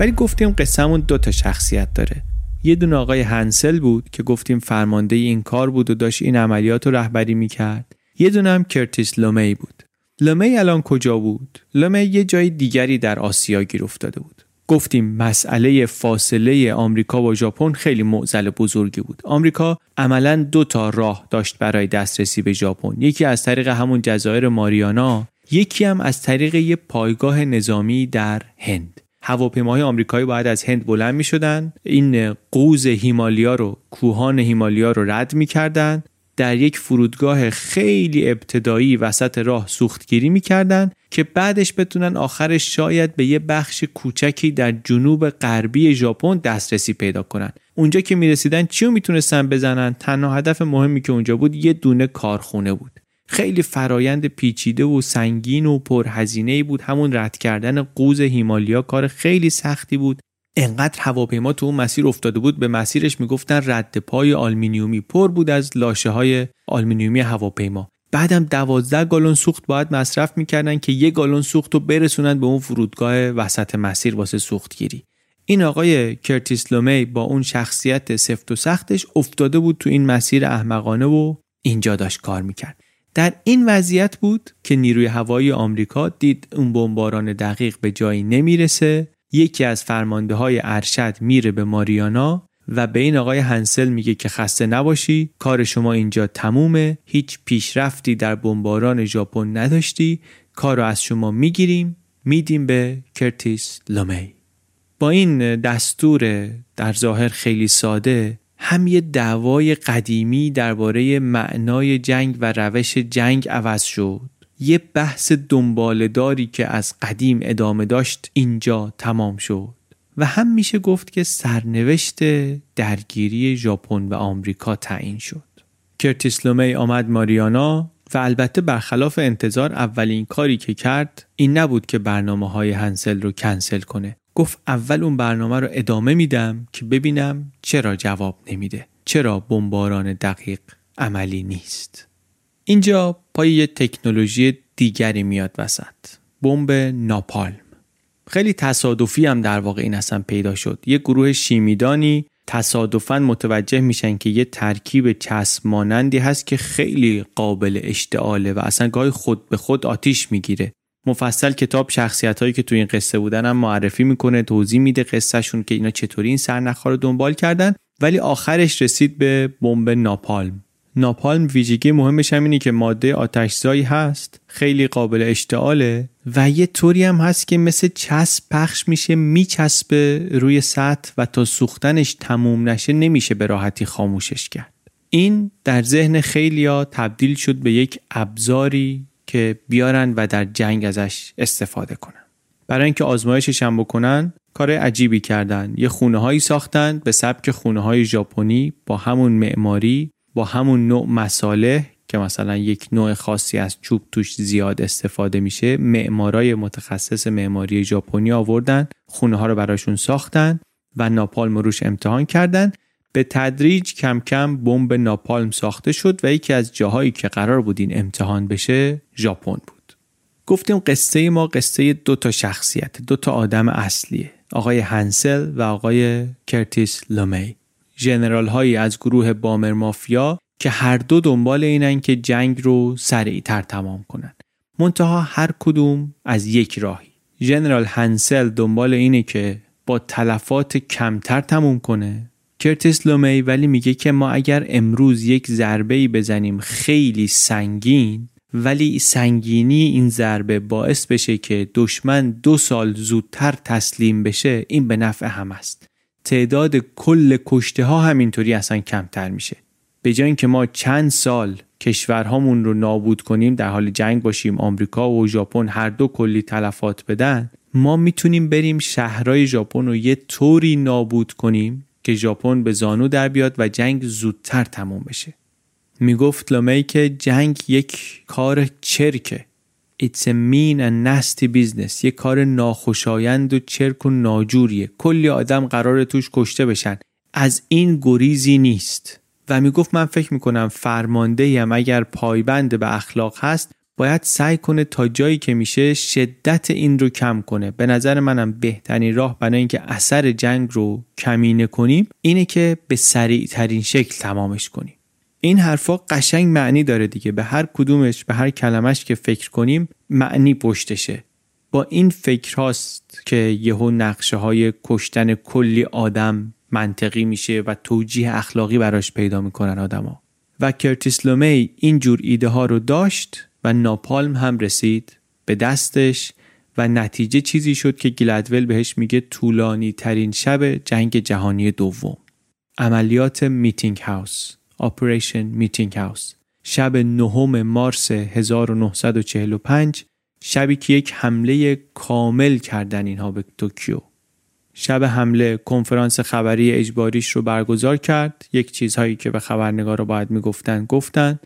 ولی گفتیم قصهمون دو تا شخصیت داره. یه دونه آقای هنسل بود که گفتیم فرمانده این کار بود و داشت این عملیات رو رهبری می‌کرد. یه دونه هم کرتیس لمی بود. لمی الان کجا بود؟ لمی یه جای دیگری در آسیا گیر افتاده بود. گفتیم مسئله فاصله آمریکا و ژاپن خیلی معضل بزرگی بود. آمریکا عملا دو تا راه داشت برای دسترسی به ژاپن. یکی از طریق همون جزایر ماریانا یکی هم از طریق یه پایگاه نظامی در هند. هواپیماهای آمریکایی باید از هند بلند می شدن این قوز هیمالیا رو کوهان هیمالیا رو رد می کردن در یک فرودگاه خیلی ابتدایی وسط راه سوختگیری می‌کردن که بعدش بتونن آخرش شاید به یه بخش کوچکی در جنوب غربی ژاپن دسترسی پیدا کنن. اونجا که می‌رسیدن چیو می‌تونستن بزنن؟ تنها هدف مهمی که اونجا بود یه دونه کارخونه بود. خیلی فرایند پیچیده و سنگین و پرهزینه بود. همون رد کردن قوز هیمالیا کار خیلی سختی بود. انقدر هواپیما تو اون مسیر افتاده بود به مسیرش می‌گفتن رد پای آلمینیومی. پر بود از لاشه های آلمینیومی هواپیما. بعدم دوازده گالون سوخت باید مصرف می‌کردن که یک گالون سوخت رو برسونن به اون فرودگاه وسط مسیر واسه سوختگیری. این آقای کرتیس لومی با اون شخصیت سفت و سختش افتاده بود تو این مسیر احمقانه و اینجا داشت کار می‌کرد. در این وضعیت بود که نیروی هوایی آمریکا دید اون بمباران دقیق به جایی نمی‌رسه. یکی از فرمانده های ارشد میره به ماریانا و به این آقای هنسل میگه که خسته نباشی کار شما اینجا تمومه هیچ پیشرفتی در بمباران ژاپن نداشتی کار رو از شما می‌گیریم میدیم به کرتیس لومی. با این دستور در ظاهر خیلی ساده هم یه دعوای قدیمی درباره معنای جنگ و روش جنگ عوض شد. یه بحث دنبالداری که از قدیم ادامه داشت اینجا تمام شد. و هم میشه گفت که سرنوشت درگیری ژاپن و آمریکا تعیین شد. کرتیس لومی آمد ماریانا و البته برخلاف انتظار اولین کاری که کرد این نبود که برنامه های هنسل رو کنسل کنه. گفت اول اون برنامه رو ادامه میدم که ببینم چرا جواب نمیده. چرا بمباران دقیق عملی نیست. اینجا پای یه تکنولوژی دیگری میاد وسط. بمب ناپالم. خیلی تصادفی هم در واقع این اصلا پیدا شد. یه گروه شیمیدانی تصادفا متوجه میشن که یه ترکیب چسب مانندی هست که خیلی قابل اشتعاله و اصلا گاهی خود به خود آتیش می‌گیره. مفصل کتاب شخصیت هایی که تو این قصه بودن هم معرفی می‌کنه توضیح میده قصهشون که اینا چطوری این سرنخها رو دنبال کردن. ولی آخرش رسید به بمب ناپالم. ناپالم ویژگی مهمش هم اینه که ماده آتشزایی هست خیلی قابل اشتعاله و یه طوری هم هست که مثل چسب پخش میشه میچسبه روی سطح و تا سوختنش تموم نشه نمیشه به راحتی خاموشش کرد. این در ذهن خیلیا تبدیل شد به یک ابزاری که بیارن و در جنگ ازش استفاده کنن. برای اینکه آزمایشش هم بکنن کار عجیبی کردن. یه خونه هایی ساختن به سبک خونه های ژاپنی با همون معماری با همون نوع مساله که مثلا یک نوع خاصی از چوب توش زیاد استفاده میشه معمارای متخصص معماری ژاپنی آوردن خونه ها رو براشون ساختن و ناپالم روش امتحان کردن. به تدریج کم کم بمب ناپالم ساخته شد و یکی از جاهایی که قرار بود این امتحان بشه ژاپن بود. گفتیم قصه ما قصه دو تا شخصیت دو تا آدم اصلیه آقای هنسل و آقای کرتیس لمی. ژنرال هایی از گروه Bomber Mafia که هر دو دنبال اینن که جنگ رو سریعتر تمام کنن. منتها هر کدوم از یک راهی. ژنرال هنسل دنبال اینه که با تلفات کمتر تموم کنه کرتیس لمی ولی میگه که ما اگر امروز یک ضربه ای بزنیم خیلی سنگین ولی سنگینی این ضربه باعث بشه که دشمن دو سال زودتر تسلیم بشه این به نفع هم است. تعداد کل کشته ها همینطوری اصلا کمتر میشه. به جای اینکه ما چند سال کشورهامون رو نابود کنیم در حال جنگ باشیم آمریکا و ژاپن هر دو کلی تلفات بدن ما می‌تونیم بریم شهرهای ژاپن رو یه طوری نابود کنیم که ژاپن به زانو در بیاد و جنگ زودتر تموم بشه. می‌گفت لومی که جنگ یک کار چرکه. It's a mean and nasty business. یک کار ناخوشایند و چرک و ناجوریه. کلی آدم قرار توش کشته بشن. از این گریزی نیست. و می‌گفت من فکر می‌کنم فرمانده هم اگر پایبند به اخلاق هست باید سعی کنه تا جایی که میشه شدت این رو کم کنه. به نظر منم بهترین راه برای اینکه اثر جنگ رو کمینه کنیم اینه که به سریع ترین شکل تمامش کنیم. این حرفا قشنگ معنی داره دیگه. به هر کدومش به هر کلمش که فکر کنیم معنی پشتشه. با این فکر هاست که یهو نقشه های کشتن کلی آدم منطقی میشه و توجیه اخلاقی براش پیدا می‌کنن آدما. و کرتیس لمی این جور ایده ها رو داشت و ناپالم هم رسید به دستش و نتیجه چیزی شد که گلدول بهش میگه طولانی ترین شب جنگ جهانی دوم. عملیات میتینگ هاوس Operation Meetinghouse. شب نهم مارس 1945 شبی که یک حمله کامل کردن اینها به توکیو. شب حمله کنفرانس خبری اجباریش رو برگزار کرد. یک چیزهایی که به خبرنگار رو باید می‌گفتن گفتن.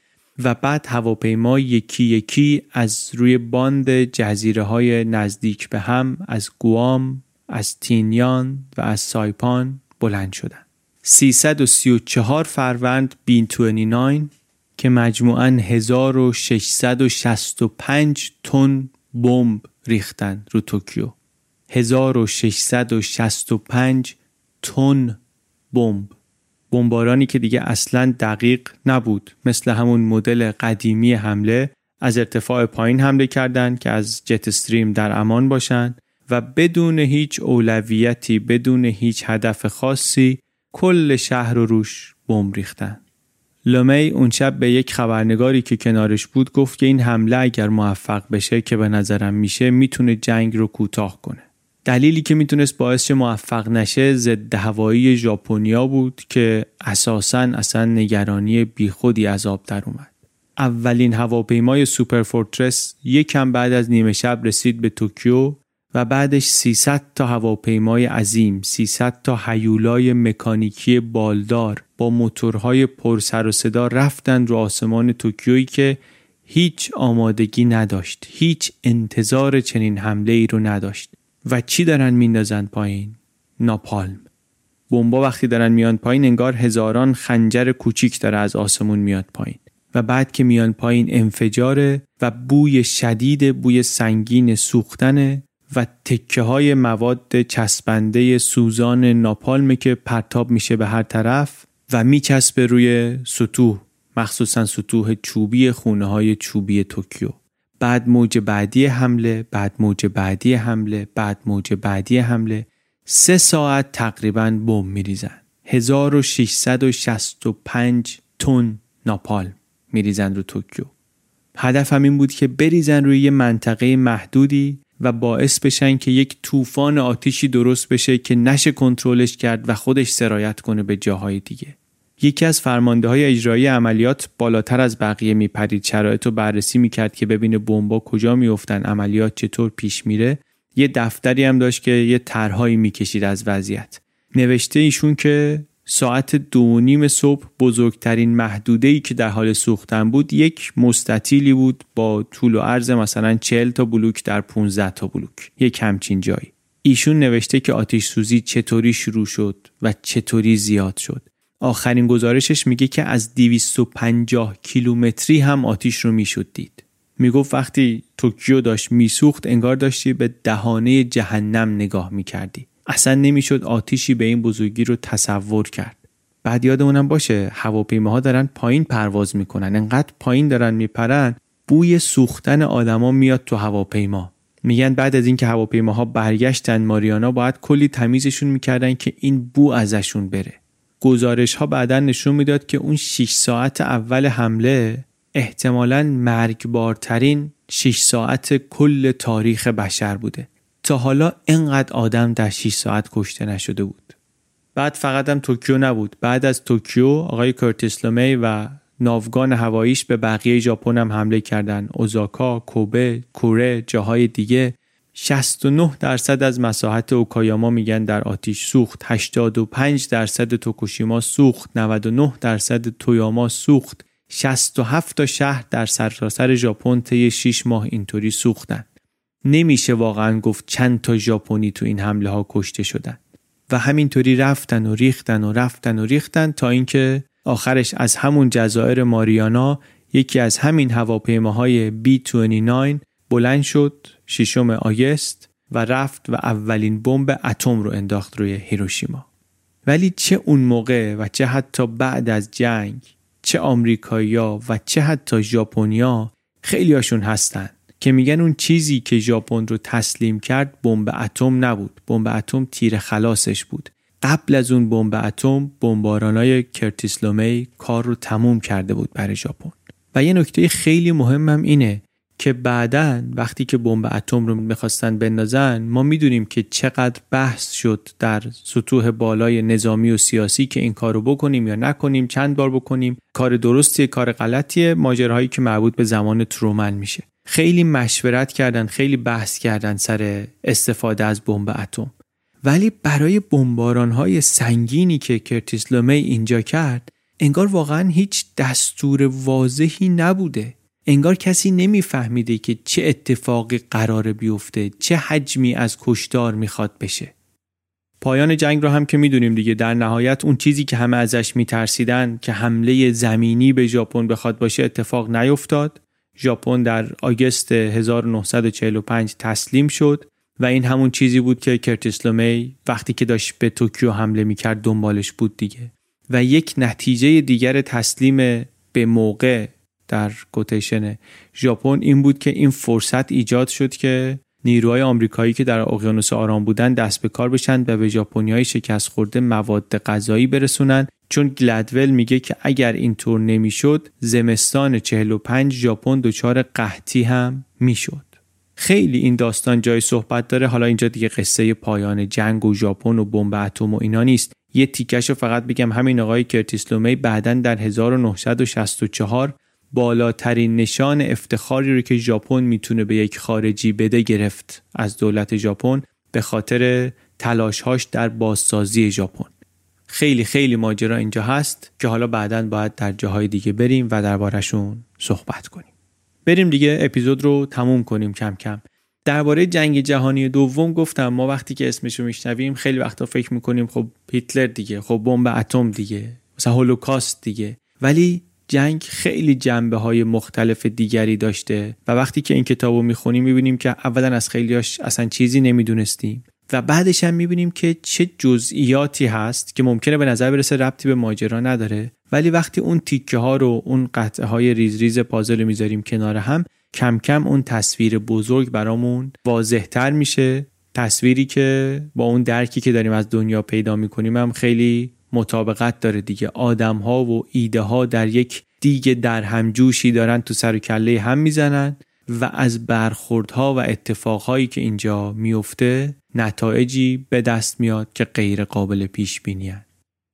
و بعد هواپیما یکی یکی از روی باند جزیره های نزدیک به هم از گوام، از تینیان و از سایپان بلند شدن. 334 فروند بین 29 که مجموعاً 1665 تن بمب ریختن رو توکیو 1665 تن بمب بمبارانی که دیگه اصلا دقیق نبود. مثل همون مدل قدیمی حمله از ارتفاع پایین حمله کردند که از جت استریم در امان باشند و بدون هیچ اولویتی بدون هیچ هدف خاصی کل شهر رو روش بمب ریختن. لومی اون شب به یک خبرنگاری که کنارش بود گفت که این حمله اگر موفق بشه که به نظرم میشه می‌تونه جنگ رو کوتاه کنه. دلیلی که می‌تونست باعث موفق نشه ضد هوایی ژاپنیا بود که اساسا اصلا نگرانی بیخودی از آب در اومد. اولین هواپیمای Superfortress یکم بعد از نیمه شب رسید به توکیو و بعدش 300 تا هواپیمای عظیم، 300 تا هیولای مکانیکی بالدار با موتورهای پر سر و صدا رفتن رو آسمان توکیویی که هیچ آمادگی نداشت، هیچ انتظار چنین حمله ای رو نداشت. و چی دارن میندازن پایین؟ ناپالم. بمبا وقتی دارن میان پایین انگار هزاران خنجر کوچیک داره از آسمون میاد پایین. و بعد که میان پایین انفجاره و بوی شدید بوی سنگین سوختنه و تکه های مواد چسبنده سوزان ناپالمه که پرتاب میشه به هر طرف و میچسبه روی سطوح مخصوصا سطوح چوبی خونه های چوبی توکیو. بعد موج بعدی حمله بعد موج بعدی حمله بعد موج بعدی حمله. سه ساعت تقریبا بمب میریزن. 1665 تن ناپال میریزن رو توکیو. هدفم این بود که بریزن روی یه منطقه محدودی و باعث بشن که یک طوفان آتیشی درست بشه که نشه کنترلش کرد و خودش سرایت کنه به جاهای دیگه. یکی از فرمانده های اجرایی عملیات بالاتر از بقیه میپرید. شرایط رو بررسی می‌کرد که ببینه بمبا کجا میفتن عملیات چطور پیش میره. یه دفتری هم داشت که یه طرحهایی می‌کشید از وضعیت. نوشته ایشون که ساعت دو نیم صبح بزرگترین محدوده ای که در حال سوختن بود یک مستطیلی بود با طول و عرض مثلا 40 تا بلوک در 15 تا بلوک. یک همچین جایی. ایشون نوشته که آتیش سوزی چطوری شروع شد و چطوری زیاد شد. آخرین گزارشش میگه که از 250 کیلومتری هم آتیش رو می‌شد دید. می‌گفت وقتی توکیو داشت میسوخت انگار داشتی به دهانه جهنم نگاه می‌کردی. اصلا نمی‌شد آتیشی به این بزرگی رو تصور کرد. بعد یادمونم باشه هواپیماها دارن پایین پرواز می‌کنن. انقدر پایین دارن میپرن بوی سوختن آدما میاد تو هواپیما. میگن بعد از اینکه هواپیماها برگشتن ماریانا باید کلی تمیزشون می‌کردن که این بو ازشون بره. گزارش ها بعدا نشون می‌داد که اون 6 ساعت اول حمله احتمالا مرگبارترین 6 ساعت کل تاریخ بشر بوده. تا حالا انقدر آدم در 6 ساعت کشته نشده بود. بعد فقط هم توکیو نبود. بعد از توکیو آقای کرتیس لومی و ناوگان هواییش به بقیه ژاپن هم حمله کردند. اوزاکا، کوبه، کوره، جاهای دیگه 69 درصد از مساحت اوکایاما میگن در آتیش سوخت. 85 درصد توکوشیما سوخت. 99 درصد تویاما سوخت. 67 تا شهر در سرتاسر ژاپن طی 6 ماه اینطوری سوختن. نمیشه واقعا گفت چند تا ژاپنی تو این حمله ها کشته شدن. و همینطوری رفتن و ریختن و رفتن و ریختن تا اینکه آخرش از همون جزایر ماریانا یکی از همین هواپیماهای B29 بلند شد. ششم آگست و رفت و اولین بمب اتم رو انداخت روی هیروشیما. ولی چه اون موقع و چه حتی بعد از جنگ چه آمریکایی‌ها و چه حتی ژاپنیا خیلیاشون هستن که میگن اون چیزی که ژاپن رو تسلیم کرد بمب اتم نبود. بمب اتم تیر خلاصش بود. قبل از اون بمب اتم بمبارانای کرتیسلومی کار رو تموم کرده بود برای ژاپن. و یه نکته خیلی مهمم اینه که بعدا وقتی که بمب اتم رو می‌خواستن بندازن ما می‌دونیم که چقدر بحث شد در سطوح بالای نظامی و سیاسی که این کار رو بکنیم یا نکنیم چند بار بکنیم. کار درستیه کار غلطیه. ماجراهایی که مربوط به زمان ترومن میشه. خیلی مشورت کردن خیلی بحث کردن سر استفاده از بمب اتم. ولی برای بمباران های سنگینی که کرتیس لومی اینجا کرد انگار واقعا هیچ دستور واضحی نبوده. انگار کسی نمیفهمیده که چه اتفاقی قرار بیفته چه حجمی از کشتار می‌خواد بشه. پایان جنگ رو هم که می‌دونیم دیگه در نهایت اون چیزی که همه ازش میترسیدن که حمله زمینی به ژاپن بخواد باشه اتفاق نیفتاد. ژاپن در آگست 1945 تسلیم شد و این همون چیزی بود که کرتیس لومی وقتی که داشت به توکیو حمله می‌کرد دنبالش بود دیگه. و یک نتیجه دیگر تسلیم به موقع در quotation ژاپن این بود که این فرصت ایجاد شد که نیروهای آمریکایی که در اقیانوس آرام بودن دست به کار بشن و به ژاپنیای شکست خورده مواد غذایی برسونن. چون گلدول میگه که اگر اینطور نمی‌شد زمستان 45 ژاپن دچار قحطی هم می‌شد. خیلی این داستان جای صحبت داره. حالا اینجا دیگه قصه پایان جنگ و ژاپن و بمب اتم و اینا نیست. یه تیکش رو فقط بگم همین آقای کرتیس لومی بعدا در 1964 بالاترین نشان افتخاری رو که ژاپن می‌تونه به یک خارجی بده گرفت از دولت ژاپن به خاطر تلاشهاش در بازسازی ژاپن. خیلی خیلی ماجرا اینجا هست که حالا بعدا باید در جاهای دیگه بریم و دربارهشون صحبت کنیم. بریم دیگه اپیزود رو تموم کنیم کم کم. درباره جنگ جهانی دوم گفتم ما وقتی که اسمش رو میشنویم خیلی وقتا فکر می‌کنیم خب هیتلر دیگه خب بمب اتم دیگه مثلا هولوکاست دیگه. ولی جنگ خیلی جنبه های مختلف دیگری داشته و وقتی که این کتاب رو می‌خونیم می‌بینیم که اولا از خیلیاش اصلا چیزی نمی‌دونستیم و بعدش هم می‌بینیم که چه جزئیاتی هست که ممکنه به نظر برسه ربطی به ماجرا نداره. ولی وقتی اون تیکه ها رو اون قطعه های ریز ریز پازل می‌ذاریم کنار هم کم کم اون تصویر بزرگ برامون واضحتر میشه. تصویری که با اون درکی که داریم از دنیا پیدا می‌کنیم هم خیلی مطابقت داره دیگه. آدم ها و ایده ها در یک دیگه در همجوشی دارن تو سر و کله هم می‌زنن و از برخوردها و اتفاقهایی که اینجا میفته نتایجی به دست میاد که غیر قابل پیش بینی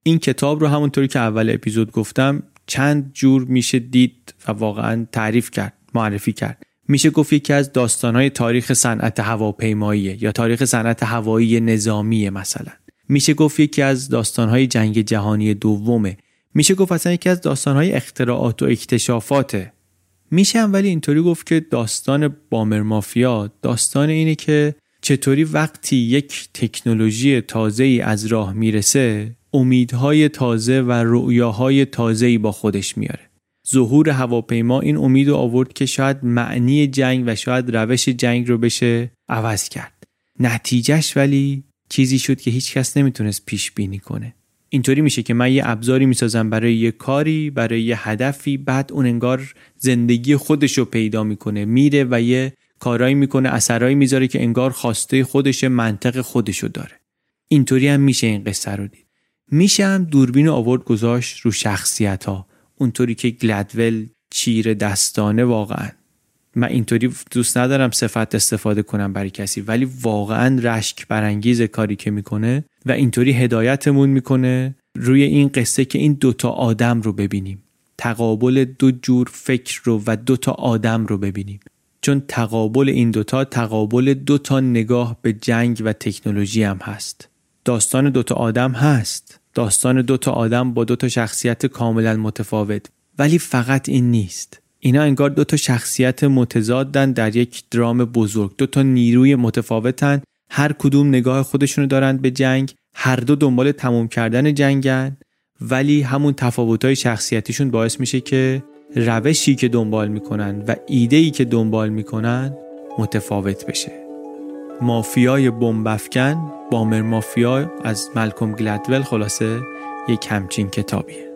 این کتاب رو همونطوری که اول اپیزود گفتم چند جور میشه دید و واقعا تعریف کرد معرفی کرد. میشه گفت یکی از داستانهای تاریخ صنعت هواپیمایی یا تاریخ صنعت هوایی نظامی مثلا. میشه گفت یکی از داستانهای جنگ جهانی دومه. میشه گفت اصلا یکی از داستانهای اختراعات و اکتشافاته. میشه هم ولی اینطوری گفت که داستان بامر مافیا داستان اینه که چطوری وقتی یک تکنولوژی تازه ای از راه می‌رسه امیدهای تازه و رؤیاهای تازه ای با خودش میاره. ظهور هواپیما این امید رو آورد که شاید معنی جنگ و شاید روش جنگ رو بشه عوض کرد. نتیجهش ولی چیزی شد که هیچ کس نمی‌تونست پیش بینی کنه. اینطوری میشه که من یه ابزاری می‌سازم برای یه کاری برای یه هدفی بعد اون انگار زندگی خودش رو پیدا می‌کنه. میره و یه کارایی می‌کنه اثرایی می‌ذاره که انگار خواسته خودش منطق خودشو داره. اینطوری هم میشه این قصه رو دید. میشه هم دوربین آورد گذاشت رو شخصیت ها اونطوری که گلدول چیر دستانه واقعا. من اینطوری دوست ندارم صفت استفاده کنم برای کسی ولی واقعا رشک برانگیز کاری که می‌کنه و اینطوری هدایتمون می‌کنه روی این قصه که این دوتا آدم رو ببینیم. تقابل دو جور فکر رو و دوتا آدم رو ببینیم. چون تقابل این دوتا تقابل دوتا نگاه به جنگ و تکنولوژی هم هست. داستان دوتا آدم هست. داستان دوتا آدم با دوتا شخصیت کاملا متفاوت. ولی فقط این نیست. اینا انگار دو تا شخصیت متضادن در یک درام بزرگ. دو تا نیروی متفاوتن. هر کدوم نگاه خودشونو دارند به جنگ. هر دو دنبال تموم کردن جنگن. ولی همون تفاوتهای شخصیتیشون باعث میشه که روشی که دنبال می‌کنن و ایدهی که دنبال می‌کنن متفاوت بشه. مافیای بمبافکن بامر مافیا از ملکوم گلدول خلاصه یک همچین کتابیه.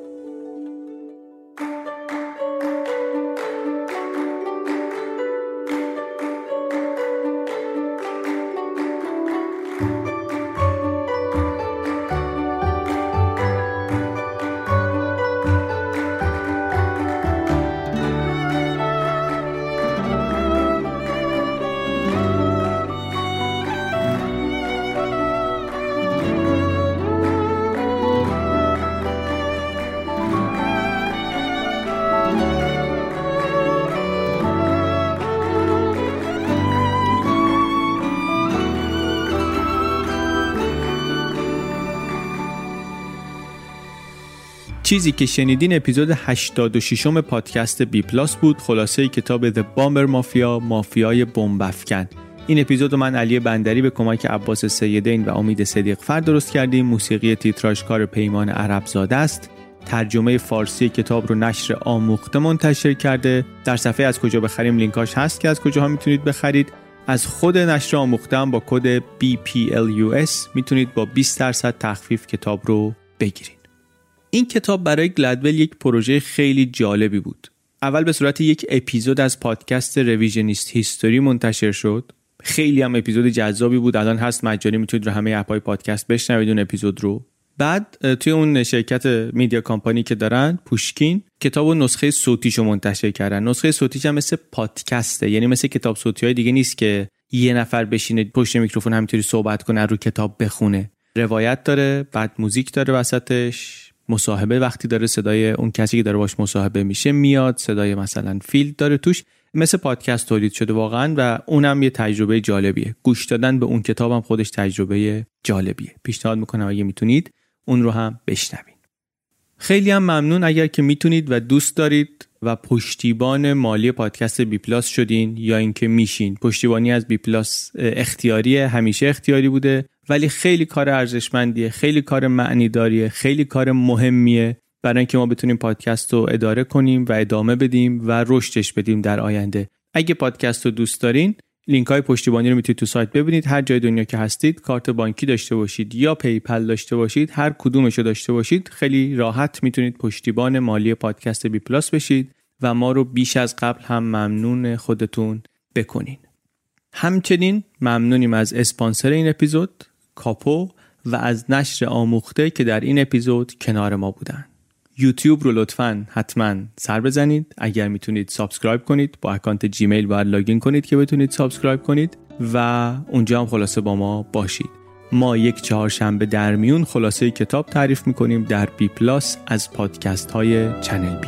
چیزی که شنیدین اپیزود 86 م پادکست بی پلاس بود خلاصه کتاب The Bomber Mafia مافیای بمب‌افکن این اپیزود من علی بندری به کمک عباس سیدین و امید صدیق فر درست کردیم. موسیقی تیتراژ کار پیمان عرب زاده است. ترجمه فارسی کتاب رو نشر آموخته منتشر کرده. در صفحه از کجا بخریم لینکاش هست که از کجاها می‌تونید بخرید. از خود نشر آموخته با کد BPLUS می‌تونید با 20 درصد تخفیف کتاب رو بگیرید. این کتاب برای گلدول یک پروژه خیلی جالبی بود. اول به صورت یک اپیزود از پادکست Revisionist History منتشر شد. خیلی هم اپیزود جذابی بود. الان هست مجانی می‌تونید رو همه app های پادکست بشنوید اون اپیزود رو. بعد توی اون شرکت media company که دارن پوشکین کتاب و نسخه صوتیشو منتشر کردن نسخه صوتیش هم مثل پادکسته یعنی مثل کتاب صوتی های دیگه نیست که یه نفر بشینه پشت میکروفون همینطوری صحبت کنه رو کتاب بخونه روایت داره بعد موزیک داره وسطش مصاحبه وقتی داره صدای اون کسی که داره باش مصاحبه میشه میاد صدای مثلا field داره توش مثل پادکست تولید شده واقعا و اونم یه تجربه جالبیه. گوش دادن به اون کتابم خودش تجربه جالبیه. پیشنهاد می‌کنم اگه می‌تونید اون رو هم بشنوین. خیلی هم ممنون اگر که می‌تونید و دوست دارید و پشتیبان مالی پادکست بی پلاس شدین یا اینکه میشین. پشتیبانی از بی پلاس اختیاری همیشه اختیاری بوده. ولی خیلی کار ارزشمندیه خیلی کار معنی داریه خیلی کار مهمیه برای اینکه ما بتونیم پادکست رو اداره کنیم و ادامه بدیم و رشدش بدیم در آینده. اگه پادکست رو دوست دارین لینک های پشتیبانی رو می‌تونید تو سایت ببینید. هر جای دنیا که هستید کارت بانکی داشته باشید یا PayPal داشته باشید هر کدومش رو داشته باشید خیلی راحت می‌تونید پشتیبان مالی پادکست بی پلاس بشید و ما رو بیش از قبل هم ممنون خودتون بکنین. همچنین ممنونیم از اسپانسر این اپیزود. کاپو و از نشر آموخته که در این اپیزود کنار ما بودن. یوتیوب رو لطفا حتما سر بزنید. اگر می‌تونید subscribe کنید با account جیمیل باید login کنید که بتونید subscribe کنید و اونجا هم خلاصه با ما باشید. ما یک چهارشنبه در میون خلاصه کتاب تعریف می‌کنیم در بی پلاس از پادکست های چنل بی